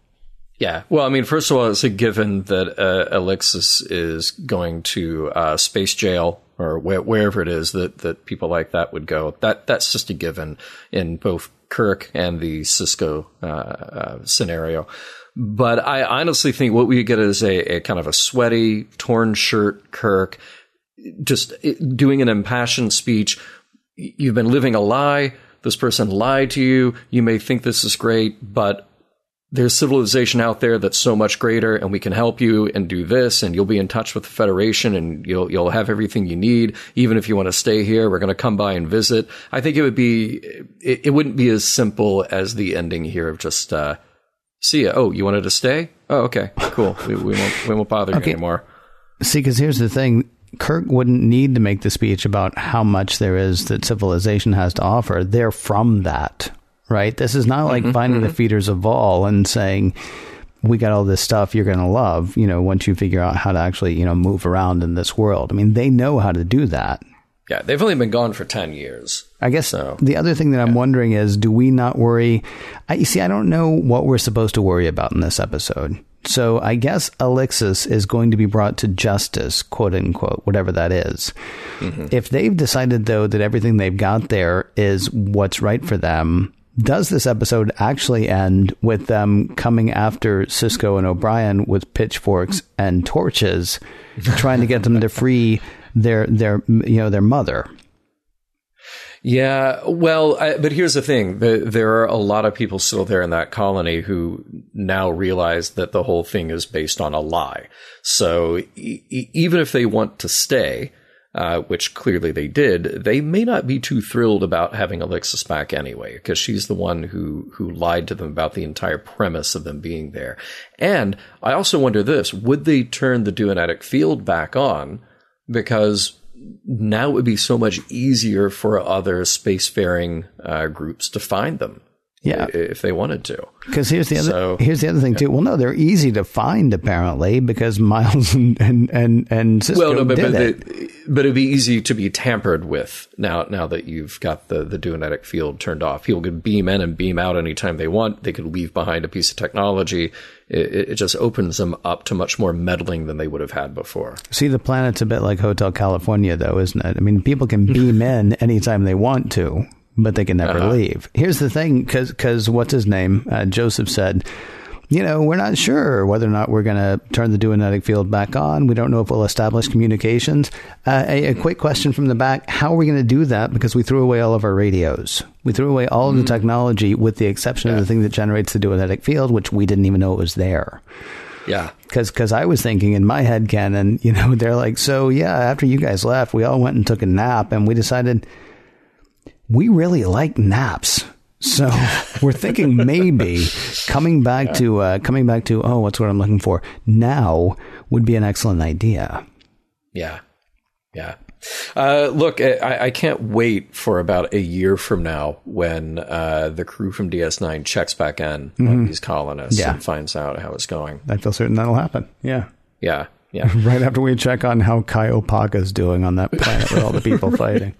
Yeah. Well, I mean, first of all, it's a given that uh, Alexis is going to uh, space jail or wh- wherever it is that, that people like that would go. That that's just a given in both Kirk and the Sisko uh, uh scenario. But I honestly think what we get is a, a kind of a sweaty, torn shirt Kirk just doing an impassioned speech. You've been living a lie. This person lied to you. You may think this is great, but there's civilization out there that's so much greater and we can help you and do this and you'll be in touch with the federation and you'll you'll have everything you need even if you want to stay here we're going to come by and visit i think it would be it, it wouldn't be as simple as the ending here of just uh, see ya oh you wanted to stay oh okay cool we, we won't we won't bother okay. you anymore see because here's the thing Kirk wouldn't need to make the speech about how much there is that civilization has to offer. They're from that, right? This is not like mm-hmm, finding mm-hmm. the Feeders of Vaal and saying, we got all this stuff you're going to love, you know, once you figure out how to actually, you know, move around in this world. I mean, they know how to do that. Yeah, they've only been gone for 10 years. I guess so, the other thing that I'm wondering is do we not worry? I, you see, I don't know what we're supposed to worry about in this episode. So I guess Alexis is going to be brought to justice, quote unquote, whatever that is. Mm-hmm. If they've decided, though, that everything they've got there is what's right for them, does this episode actually end with them coming after Sisko and O'Brien with pitchforks and torches, trying to get them to free their their you know their mother? Yeah, well, I, but here's the thing: the, there are a lot of people still there in that colony who now realize that the whole thing is based on a lie. So e- even if they want to stay, uh, which clearly they did, they may not be too thrilled about having Alexis back anyway, because she's the one who who lied to them about the entire premise of them being there. And I also wonder this: would they turn the Duonetic field back on? Because now it would be so much easier for other spacefaring uh, groups to find them. Yeah, if they wanted to. Because here's the other so, here's the other thing yeah. too. Well, no, they're easy to find apparently because Miles and and and, and Sisko well, no, but, but, it. but it'd be easy to be tampered with now. Now that you've got the the Duonetic field turned off, people could beam in and beam out anytime they want. They could leave behind a piece of technology. It, it just opens them up to much more meddling than they would have had before. See, the planet's a bit like Hotel California, though, isn't it? I mean, people can beam <laughs> in anytime they want to but they can never uh-huh. leave. Here's the thing, because what's his name? Uh, Joseph said, you know, we're not sure whether or not we're going to turn the duonetic field back on. We don't know if we'll establish communications. Uh, a, a, quick question from the back: How are we going to do that? Because we threw away all of our radios. We threw away all mm. of the mm. technology, with the exception yeah. of the thing that generates the duonetic field, which we didn't even know it was there. Yeah. Because cause I was thinking in my head Ken, and you know, <laughs> they're like, so yeah, after you guys left, we all went and took a nap and we decided we really like naps. So <laughs> we're thinking maybe coming back to uh, coming back to oh, what's what I'm looking for now would be an excellent idea. Yeah, yeah. Uh, look, I, I, can't wait for about a year from now when uh, the crew from DS9 checks back in mm-hmm. on these colonists yeah. and finds out how it's going. I feel certain that'll happen. Yeah. Yeah. yeah. <laughs> right after we check on how Kai is doing on that planet with all the people <laughs> fighting.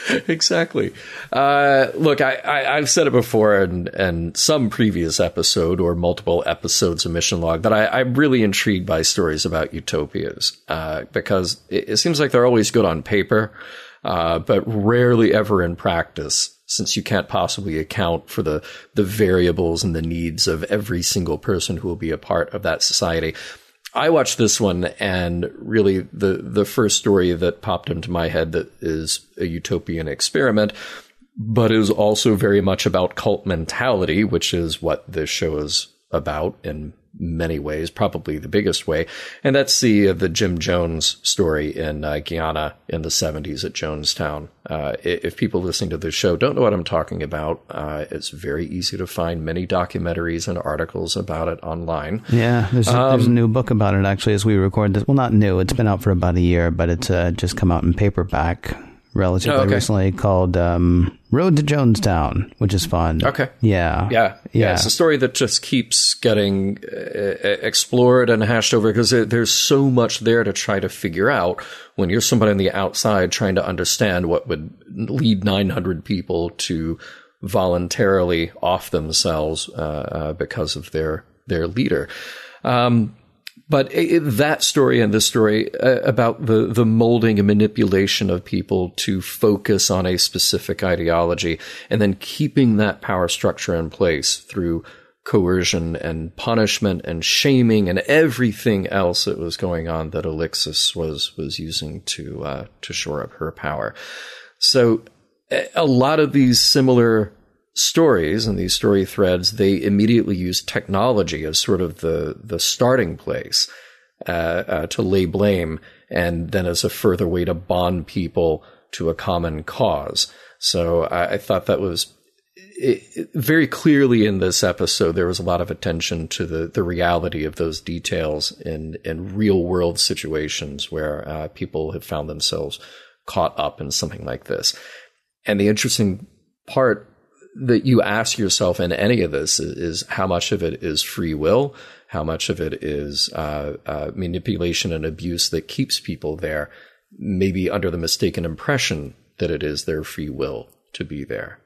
<laughs> exactly. Uh, look, I, have said it before and and some previous episode or multiple episodes of Mission Log that I, am really intrigued by stories about utopias uh, because it, it, seems like they're always good on paper, uh, but rarely ever in practice. Since you can't possibly account for the the variables and the needs of every single person who will be a part of that society, I watched this one and really the the first story that popped into my head that is a utopian experiment, but is also very much about cult mentality, which is what this show is about in many ways, probably the biggest way, and that's the uh, the Jim Jones story in uh, Guyana in the 70s at Jonestown. Uh, if people listening to this show don't know what I'm talking about, uh, it's very easy to find many documentaries and articles about it online. Yeah, there's a, um, there's a um, new book about it actually as we record this. Well, not new; it's been out for about a year, but it's uh, just come out in paperback relatively oh, okay. recently called um, Road to Jonestown, which is fun. Okay. Yeah. Yeah. Yeah. It's a story that just keeps getting uh, explored and hashed over because there's so much there to try to figure out when you're somebody on the outside trying to understand what would lead 900 people to voluntarily off themselves uh, uh, because of their their leader. Um, but it, that story and this story uh, about the, the molding and manipulation of people to focus on a specific ideology and then keeping that power structure in place through coercion and punishment and shaming and everything else that was going on that Alixus was was using to uh, to shore up her power. So a lot of these similar stories and these story threads, they immediately use technology as sort of the the starting place uh, uh, to lay blame, and then as a further way to bond people to a common cause. So I, I thought that was it, it, very clearly in this episode. There was a lot of attention to the the reality of those details in in real world situations where uh, people have found themselves caught up in something like this. And the interesting part that you ask yourself in any of this is, is, how much of it is free will, how much of it is uh, uh, manipulation and abuse that keeps people there, maybe under the mistaken impression that it is their free will to be there.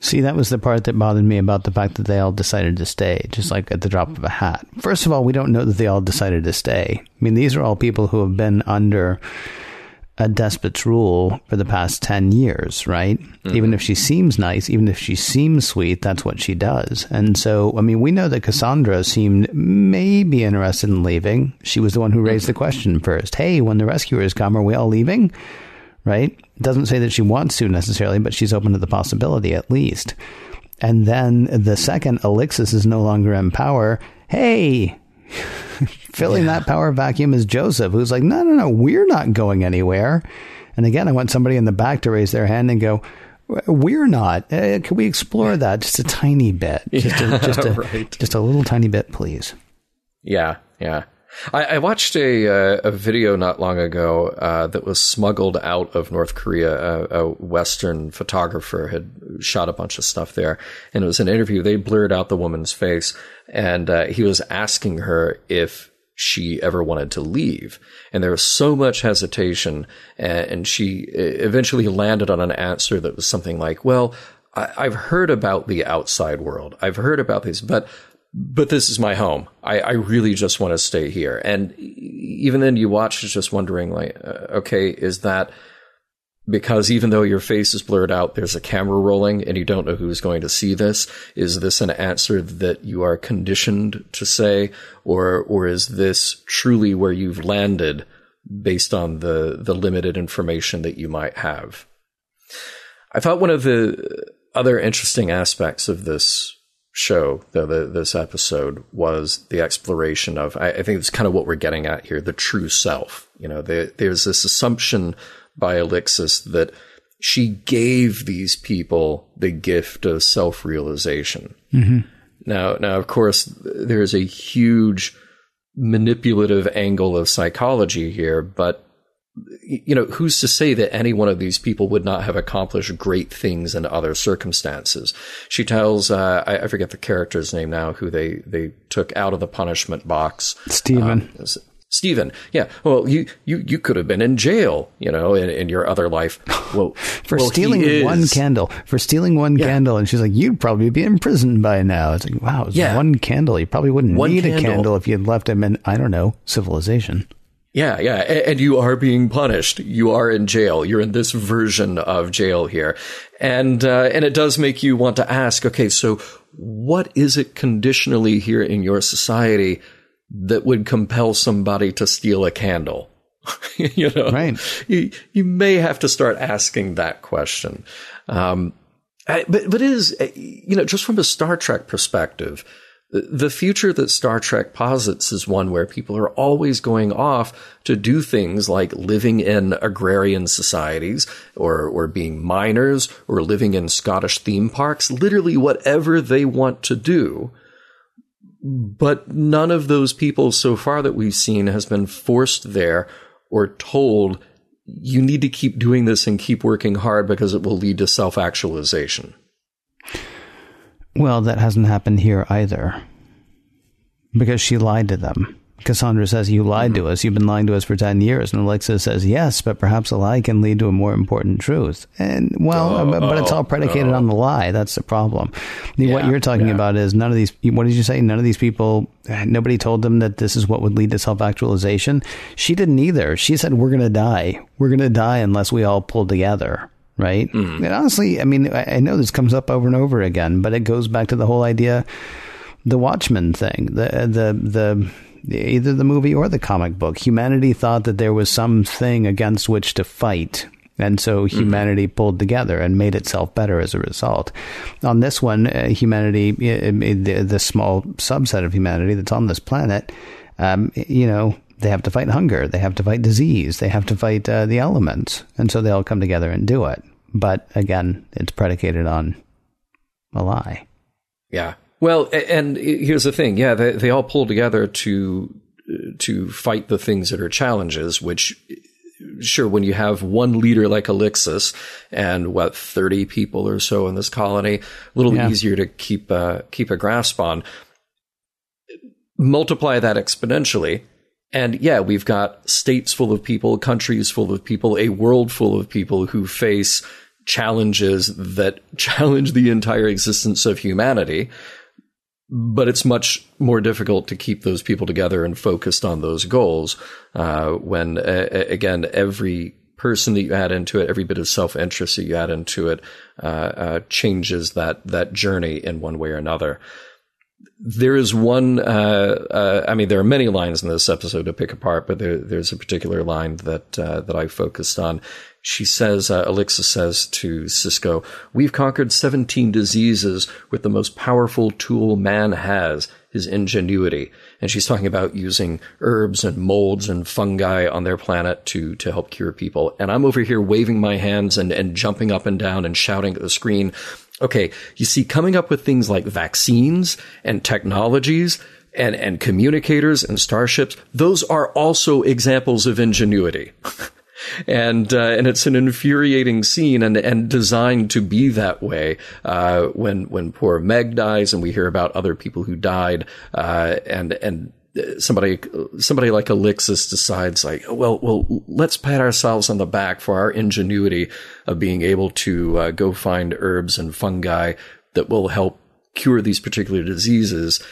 See, that was the part that bothered me about the fact that they all decided to stay, just like at the drop of a hat. First of all, we don't know that they all decided to stay. I mean, these are all people who have been under a despot's rule for the past 10 years, right? Mm-hmm. Even if she seems nice, even if she seems sweet, that's what she does. And so, I mean, we know that Cassandra seemed maybe interested in leaving. She was the one who raised mm-hmm. the question first. Hey, when the rescuers come, are we all leaving? Right? Doesn't say that she wants to necessarily, but she's open to the possibility at least. And then the second Alixus is no longer in power. Hey, filling yeah. that power vacuum is Joseph, who's like, no, no, no, we're not going anywhere. And again, I want somebody in the back to raise their hand and go, we're not. Uh, can we explore that just a tiny bit? <laughs> Just, yeah, a, just, a, right. just a little tiny bit, please. Yeah, yeah. I, I watched a uh, a video not long ago uh, that was smuggled out of North Korea. A, a, Western photographer had shot a bunch of stuff there, and it was an interview. They blurred out the woman's face, and uh, he was asking her if she ever wanted to leave. And there was so much hesitation. And she eventually landed on an answer that was something like, well, I, have heard about the outside world. I've heard about these, but, but this is my home. I, I really just want to stay here. And even then you watch just wondering like, uh, okay, is that, because even though your face is blurred out, there's a camera rolling and you don't know who's going to see this. Is this an answer that you are conditioned to say, or, or is this truly where you've landed based on the, the limited information that you might have? I thought one of the other interesting aspects of this show, the, the, this episode, was the exploration of, I, I think it's kind of what we're getting at here, the true self. You know, there, there's this assumption by Alixus that she gave these people the gift of self realization. Mm-hmm. Now, now, of course, there's a huge manipulative angle of psychology here, but you know, who's to say that any one of these people would not have accomplished great things in other circumstances? She tells, uh, I, I, forget the character's name now, who they, they took out of the punishment box. Stephen. Um, Stephen, yeah, well, you, you, you could have been in jail, you know, in, in your other life. Well, <laughs> for well, stealing one candle, for stealing one yeah. candle. And she's like, you'd probably be in prison by now. It's like, wow, it's yeah. one candle. You probably wouldn't one need candle. a candle if you had left him in, I don't know, civilization. Yeah, yeah. And you are being punished. You are in jail. You're in this version of jail here. And, uh, and it does make you want to ask, okay, so what is it conditionally here in your society that would compel somebody to steal a candle? <laughs> you know, right. You, you may have to start asking that question. Um, but, but it is, you know, just from a Star Trek perspective, the future that Star Trek posits is one where people are always going off to do things like living in agrarian societies or, or being miners or living in Scottish theme parks, literally whatever they want to do. But none of those people so far that we've seen has been forced there or told you need to keep doing this and keep working hard because it will lead to self actualization. Well, that hasn't happened here either. Because she lied to them. Cassandra says, You lied mm-hmm. to us. You've been lying to us for 10 years. And Alexa says, Yes, but perhaps a lie can lead to a more important truth. And, well, oh, but it's all predicated oh. on the lie. That's the problem. Yeah, what you're talking yeah. about is none of these, what did you say? None of these people, nobody told them that this is what would lead to self actualization. She didn't either. She said, We're going to die. We're going to die unless we all pull together right? Mm. And honestly, I mean, I know this comes up over and over again, but it goes back to the whole idea, the Watchmen thing, the the the either the movie or the comic book. Humanity thought that there was something against which to fight. And so mm-hmm. humanity mm-hmm. pulled together and made itself better as a result. On this one, uh, humanity, the, the, small subset of humanity that's on this planet, um, you know, they have to fight hunger, they have to fight disease, they have to fight uh, the elements, and so they all come together and do it. But again, it's predicated on a lie. Yeah. Well, and here's the thing. Yeah, they, they all pull together to to fight the things that are challenges. Which, sure, when you have one leader like Alixus and what thirty people or so in this colony, a little yeah. easier to keep uh, keep a grasp on. Multiply that exponentially, and yeah, we've got states full of people, countries full of people, a world full of people who face challenges that <laughs> challenge the entire existence of humanity. But it's much more difficult to keep those people together and focused on those goals uh, when, uh, again, every person that you add into it, every bit of self interest that you add into it, uh, uh, changes that that journey in one way or another there is one. Uh, uh, I mean, there are many lines in this episode to pick apart, but there, there's a particular line that that I focused on. She says, uh, Alexa says to Sisko, "We've conquered 17 diseases with the most powerful tool man has, his ingenuity." And she's talking about using herbs and molds and fungi on their planet to to help cure people. And I'm over here waving my hands and and jumping up and down and shouting at the screen Okay. You see, coming up with things like vaccines and technologies and, and communicators and starships, those are also examples of ingenuity. <laughs> and uh, and it's an infuriating scene and and designed to be that way uh, when when poor Meg dies and we hear about other people who died uh, and and somebody somebody like Alixus decides like well well let's pat ourselves on the back for our ingenuity of being able to uh, go find herbs and fungi that will help cure these particular diseases.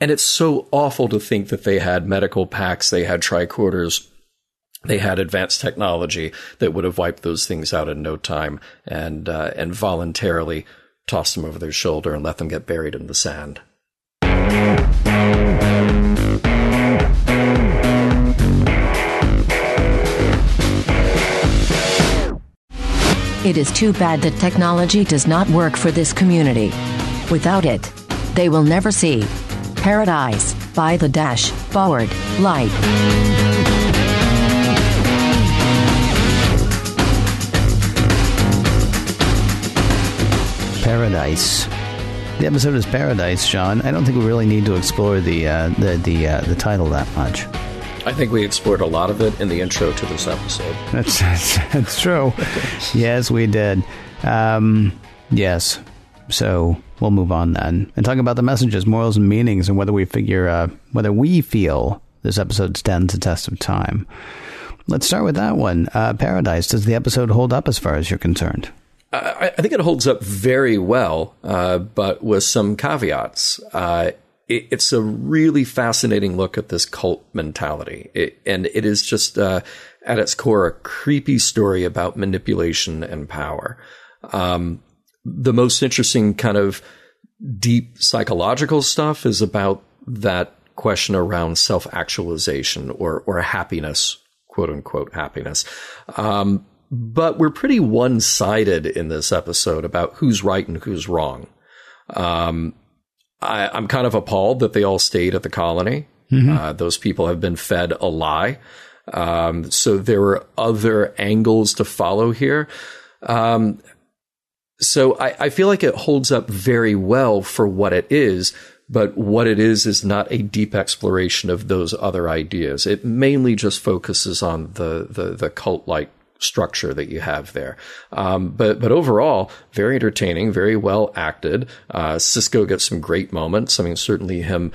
And it's so awful to think that they had medical packs they had tricorders they had advanced technology that would have wiped those things out in no time and uh, and voluntarily tossed them over their shoulder and let them get buried in the sand it is too bad that technology does not work for this community. Without it, they will never see paradise by the dashboard light. Paradise. The episode is Paradise, Sean. I don't think we really need to explore the uh, the the uh, the title that much. I think we explored a lot of it in the intro to this episode. That's <laughs> that's, that's true. yes, we did. Um, yes. So we'll move on then and talk about the messages, morals, and meanings, and whether we figure uh, whether we feel this episode stands the test of time. Let's start with that one. Uh, Paradise. Does the episode hold up as far as you're concerned? I, I think it holds up very well, uh, but with some caveats. Uh, it, it's a really fascinating look at this cult mentality, it, and it is just uh, at its core a creepy story about manipulation and power. Um, the most interesting kind of deep psychological stuff is about that question around self actualization or or happiness, quote unquote happiness. Um, but we're pretty one sided in this episode about who's right and who's wrong. Um, I, am kind of appalled that they all stayed at the colony. Mm-hmm. Uh, those people have been fed a lie. Um, so there were other angles to follow here. Um, so I, I feel like it holds up very well for what it is, but what it is is not a deep exploration of those other ideas. It mainly just focuses on the the, the cult like structure that you have there. Um, but but overall, very entertaining, very well acted. Uh, Sisko gets some great moments. I mean, certainly him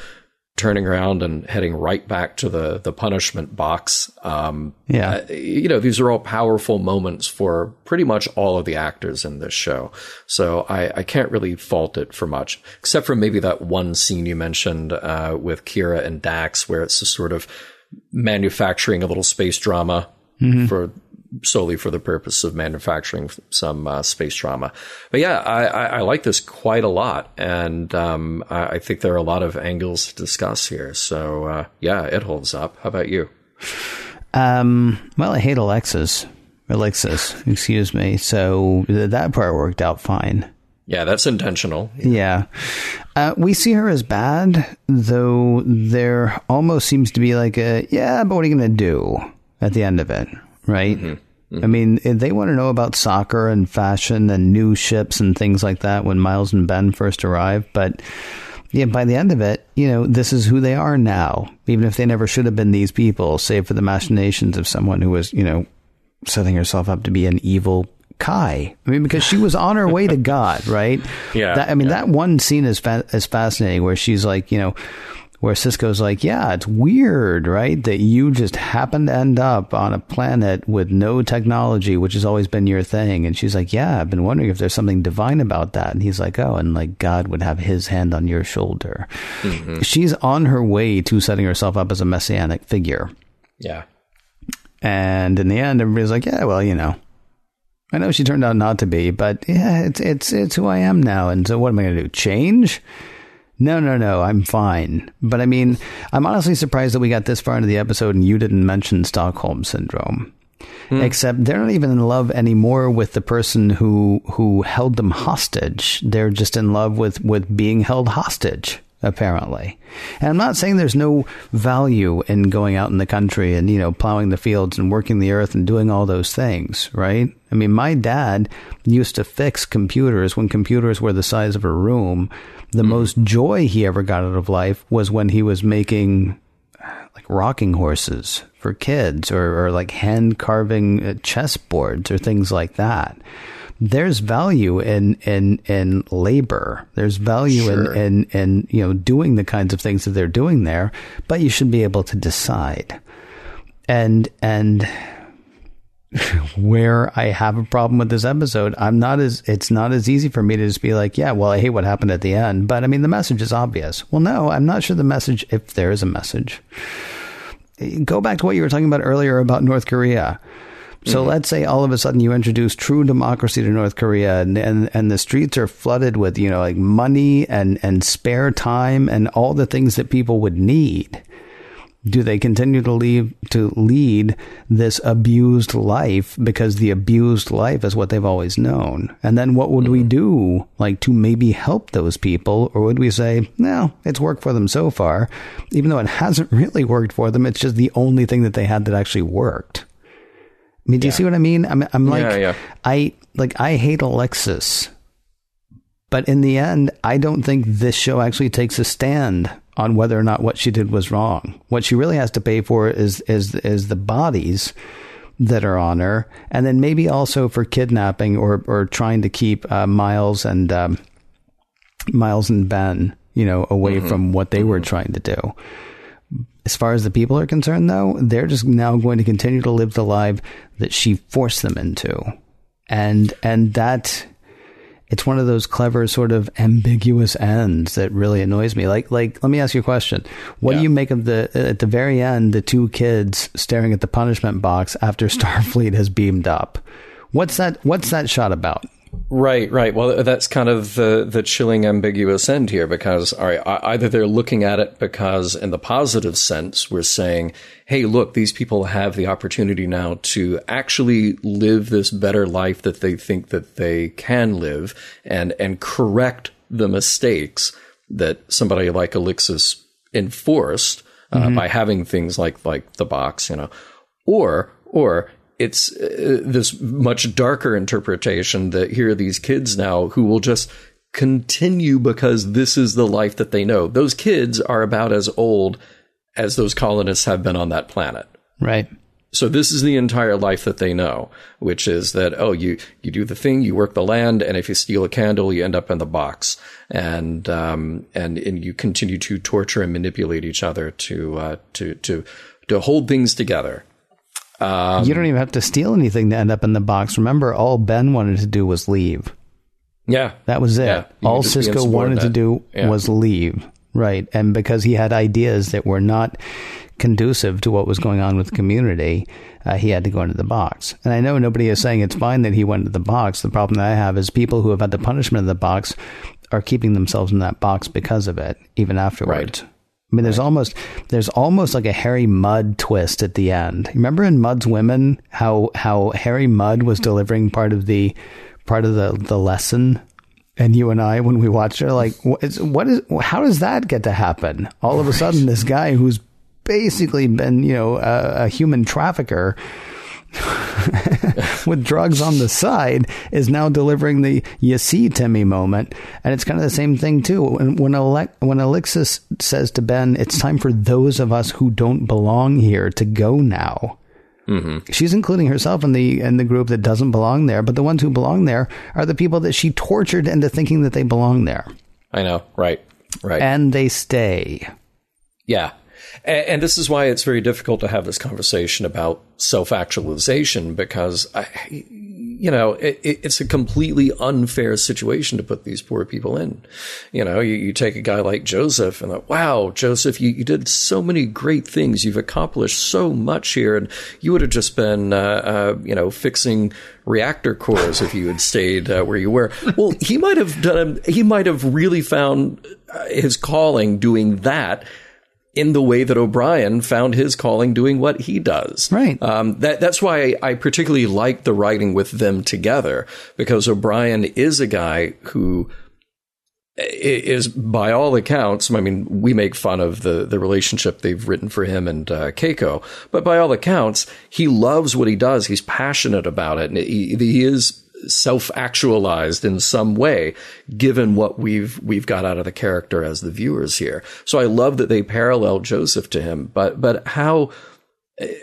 turning around and heading right back to the the punishment box. Um, yeah, uh, you know, these are all powerful moments for pretty much all of the actors in this show. So I, I can't really fault it for much, except for maybe that one scene you mentioned uh, with Kira and Dax, where it's just sort of manufacturing a little space drama mm-hmm. for solely for the purpose of manufacturing some uh, space drama. But yeah, I, I, I, like this quite a lot, and um, I, I, think there are a lot of angles to discuss here. So uh, yeah, it holds up. How about you? Um, well, I hate Alexis. Alexis, excuse me. So that part worked out fine. Yeah, that's intentional. Yeah. Uh, we see her as bad, though there almost seems to be like a, yeah, but what are you going to do at the end of it? Right? Mm-hmm. Mm-hmm. I mean, they want to know about soccer and fashion and new ships and things like that when Miles and Ben first arrived. But yeah, by the end of it, you know, this is who they are now, even if they never should have been these people, save for the machinations of someone who was, you know, setting herself up to be an evil Kai. I mean, because she was on her way to God, right? <laughs> Yeah. That, I mean, yeah. that one scene is fa- is fascinating where she's like, you know, where Sisko's like, yeah, it's weird, right? That you just happen to end up on a planet with no technology, which has always been your thing. And she's like, yeah, I've been wondering if there's something divine about that. And he's like, oh, and like God would have his hand on your shoulder. Mm-hmm. She's on her way to setting herself up as a messianic figure. Yeah. And in the end, everybody's like, yeah, well, you know, I know she turned out not to be, but yeah, it's it's it's who I am now. And so, what am I going to do? Change? No, no, no, I'm fine. But I mean, I'm honestly surprised that we got this far into the episode and you didn't mention Stockholm syndrome. Hmm. Except they're not even in love anymore with the person who who held them hostage. They're just in love with with being held hostage apparently. And I'm not saying there's no value in going out in the country and, you know, plowing the fields and working the earth and doing all those things, right? I mean, my dad used to fix computers when computers were the size of a room. The mm. most joy he ever got out of life was when he was making like rocking horses for kids or, or like hand carving uh, chessboards or things like that there's value in in in labor. There's value sure. in, in in you know doing the kinds of things that they're doing there, but you should be able to decide. And and <laughs> where I have a problem with this episode, I'm not as it's not as easy for me to just be like, yeah, well, I hate what happened at the end, but I mean the message is obvious. Well, no, I'm not sure the message if there is a message. Go back to what you were talking about earlier about North Korea so mm-hmm. let's say all of a sudden you introduce true democracy to North Korea and, and, and the streets are flooded with, you know, like money and, and spare time and all the things that people would need. Do they continue to leave to lead this abused life because the abused life is what they've always known? And then what would mm-hmm. we do like to maybe help those people? Or would we say, no, it's worked for them so far, even though it hasn't really worked for them. It's just the only thing that they had that actually worked. I mean, do you see what I mean? I'm, I'm like, yeah, yeah. I like, I hate Alexis, but in the end, I don't think this show actually takes a stand on whether or not what she did was wrong. What she really has to pay for is is is the bodies that are on her, and then maybe also for kidnapping or or trying to keep uh, Miles and um, Miles and Ben, you know, away mm-hmm. from what they mm-hmm. were trying to do. As far as the people are concerned, though, they're just now going to continue to live the life that she forced them into. And, and that, it's one of those clever sort of ambiguous ends that really annoys me. Like, like, let me ask you a question. What yeah. do you make of the, at the very end, the two kids staring at the punishment box after <laughs> Starfleet has beamed up? What's that, what's that shot about? Right, right. Well, that's kind of the the chilling, ambiguous end here because all right, either they're looking at it because, in the positive sense, we're saying, "Hey, look, these people have the opportunity now to actually live this better life that they think that they can live, and and correct the mistakes that somebody like Alixus enforced uh, mm-hmm. by having things like like the box, you know, or or it's uh, this much darker interpretation that here are these kids now who will just continue because this is the life that they know. Those kids are about as old as those colonists have been on that planet. Right. So this is the entire life that they know, which is that oh you you do the thing, you work the land, and if you steal a candle, you end up in the box, and um and and you continue to torture and manipulate each other to uh, to to to hold things together. Um, you don't even have to steal anything to end up in the box. Remember, all Ben wanted to do was leave. Yeah. That was it. Yeah, all Sisko wanted to do yeah. was leave. Right. And because he had ideas that were not conducive to what was going on with the community, uh, he had to go into the box. And I know nobody is saying it's fine that he went into the box. The problem that I have is people who have had the punishment of the box are keeping themselves in that box because of it, even afterwards. Right. I mean, there's right. almost there's almost like a Harry Mudd twist at the end. Remember in Mudd's Women how how Harry Mudd was mm-hmm. delivering part of the part of the the lesson, and you and I when we watched it, like what is, what is how does that get to happen? All of a sudden, this guy who's basically been you know a, a human trafficker <laughs> with drugs on the side is now delivering the you see Timmy moment. And it's kind of the same thing too. When when, Ale- when Alixus says to Ben, it's time for those of us who don't belong here to go now. Mm-hmm. She's including herself in the in the group that doesn't belong there, but the ones who belong there are the people that she tortured into thinking that they belong there. I know, right, right, and they stay. Yeah, and, and, this is why it's very difficult to have this conversation about self actualization because, I, you know, it, it's a completely unfair situation to put these poor people in. You know, you, you take a guy like Joseph and like, wow, Joseph, you, you, did so many great things. You've accomplished so much here. And you would have just been, uh, uh, you know, fixing reactor cores if you had stayed uh, where you were. Well, he might have done, he might have really found uh, his calling doing that in the way that O'Brien found his calling doing what he does. Right. Um, that, that's why I, particularly like the writing with them together because O'Brien is a guy who is by all accounts, I mean, we make fun of the, the relationship they've written for him and uh, Keiko, but by all accounts, he loves what he does. He's passionate about it. And he, he is self-actualized in some way, given what we've we've got out of the character as the viewers here. So I love that they parallel Joseph to him, but but how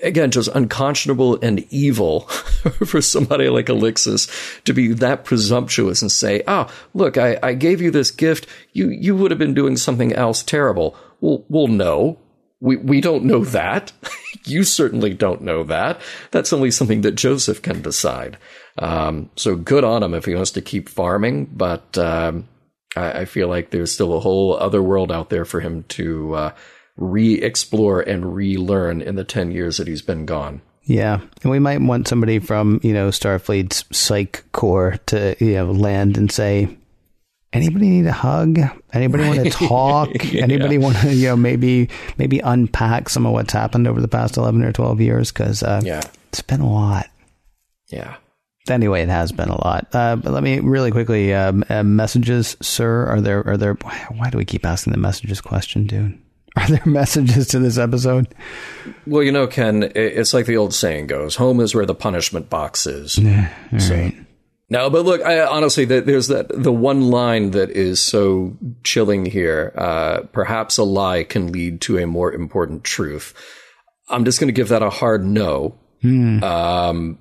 again just unconscionable and evil <laughs> for somebody like Alixus to be that presumptuous and say, "Ah, oh, look, I, I gave you this gift. You you would have been doing something else terrible." Well, well, no, we we don't know that. <laughs> you certainly don't know that. That's only something that Joseph can decide. Um, so good on him if he wants to keep farming, but um, I, I, feel like there's still a whole other world out there for him to uh, re-explore and relearn in the ten years that he's been gone. Yeah, and we might want somebody from you know Starfleet's Psych core to you know land and say, anybody need a hug? Anybody want to <laughs> talk? yeah. Anybody want to you know maybe maybe unpack some of what's happened over the past eleven or twelve years? Because uh, yeah, it's been a lot. Yeah. Anyway, it has been a lot. Uh, but let me really quickly um, uh, messages, sir. Are there are there? Why do we keep asking the messages question, dude? <laughs> Are there messages to this episode? Well, you know, Ken, it's like the old saying goes: "Home is where the punishment box is." Yeah, so, right. No, but look, I, honestly, there's that the one line that is so chilling here. Uh, Perhaps a lie can lead to a more important truth. I'm just going to give that a hard no. Hmm. Um,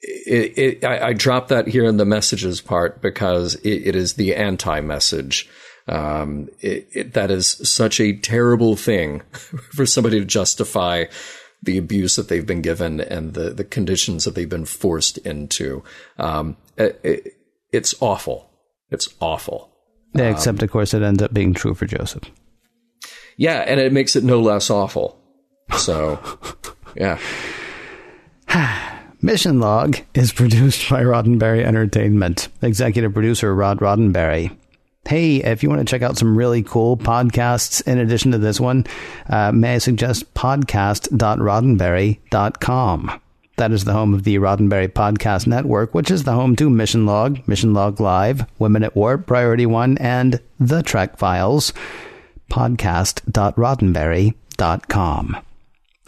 it, it, I, I dropped that here in the messages part because it, it is the anti message Um, it, it, that is such a terrible thing <laughs> for somebody to justify the abuse that they've been given and the, the conditions that they've been forced into. Um, it, it's awful. It's awful. Yeah, except, of course, it ends up being true for Joseph. Yeah, and it makes it no less awful. So, <laughs> yeah. <sighs> Mission Log is produced by Roddenberry Entertainment. Executive producer Rod Roddenberry. Hey, if you want to check out some really cool podcasts in addition to this one, uh, may I suggest podcast.roddenberry.com. That is the home of the Roddenberry Podcast Network, which is the home to Mission Log, Mission Log Live, Women at Warp, Priority One, and The Trek Files. Podcast.roddenberry.com.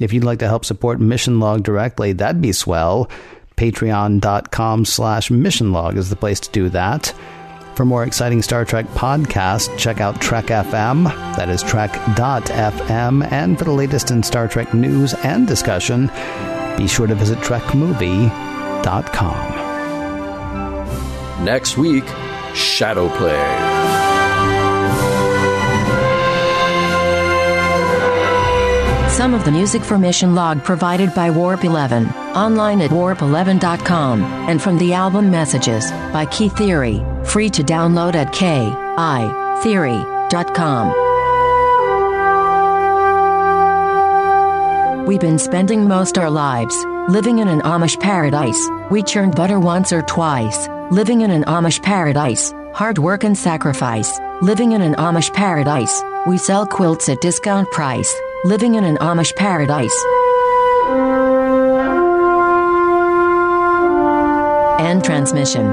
If you'd like to help support Mission Log directly, that'd be swell. Patreon.com slash Mission Log is the place to do that. For more exciting Star Trek podcasts, check out Trek FM, that is Trek.fm, and for the latest in Star Trek news and discussion, be sure to visit TrekMovie.com. Next week, Shadowplay. Some of the music for Mission Log provided by Warp 11, online at warp11.com, and from the album Messages by Ki Theory, free to download at ki-theory.com. We've been spending most our lives living in an Amish paradise. We churned butter once or twice, living in an Amish paradise, hard work and sacrifice, living in an Amish paradise. We sell quilts at discount price living in an Amish paradise. End transmission.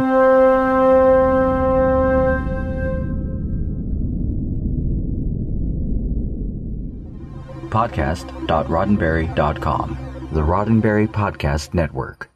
Podcast.roddenberry.com, the Roddenberry Podcast Network.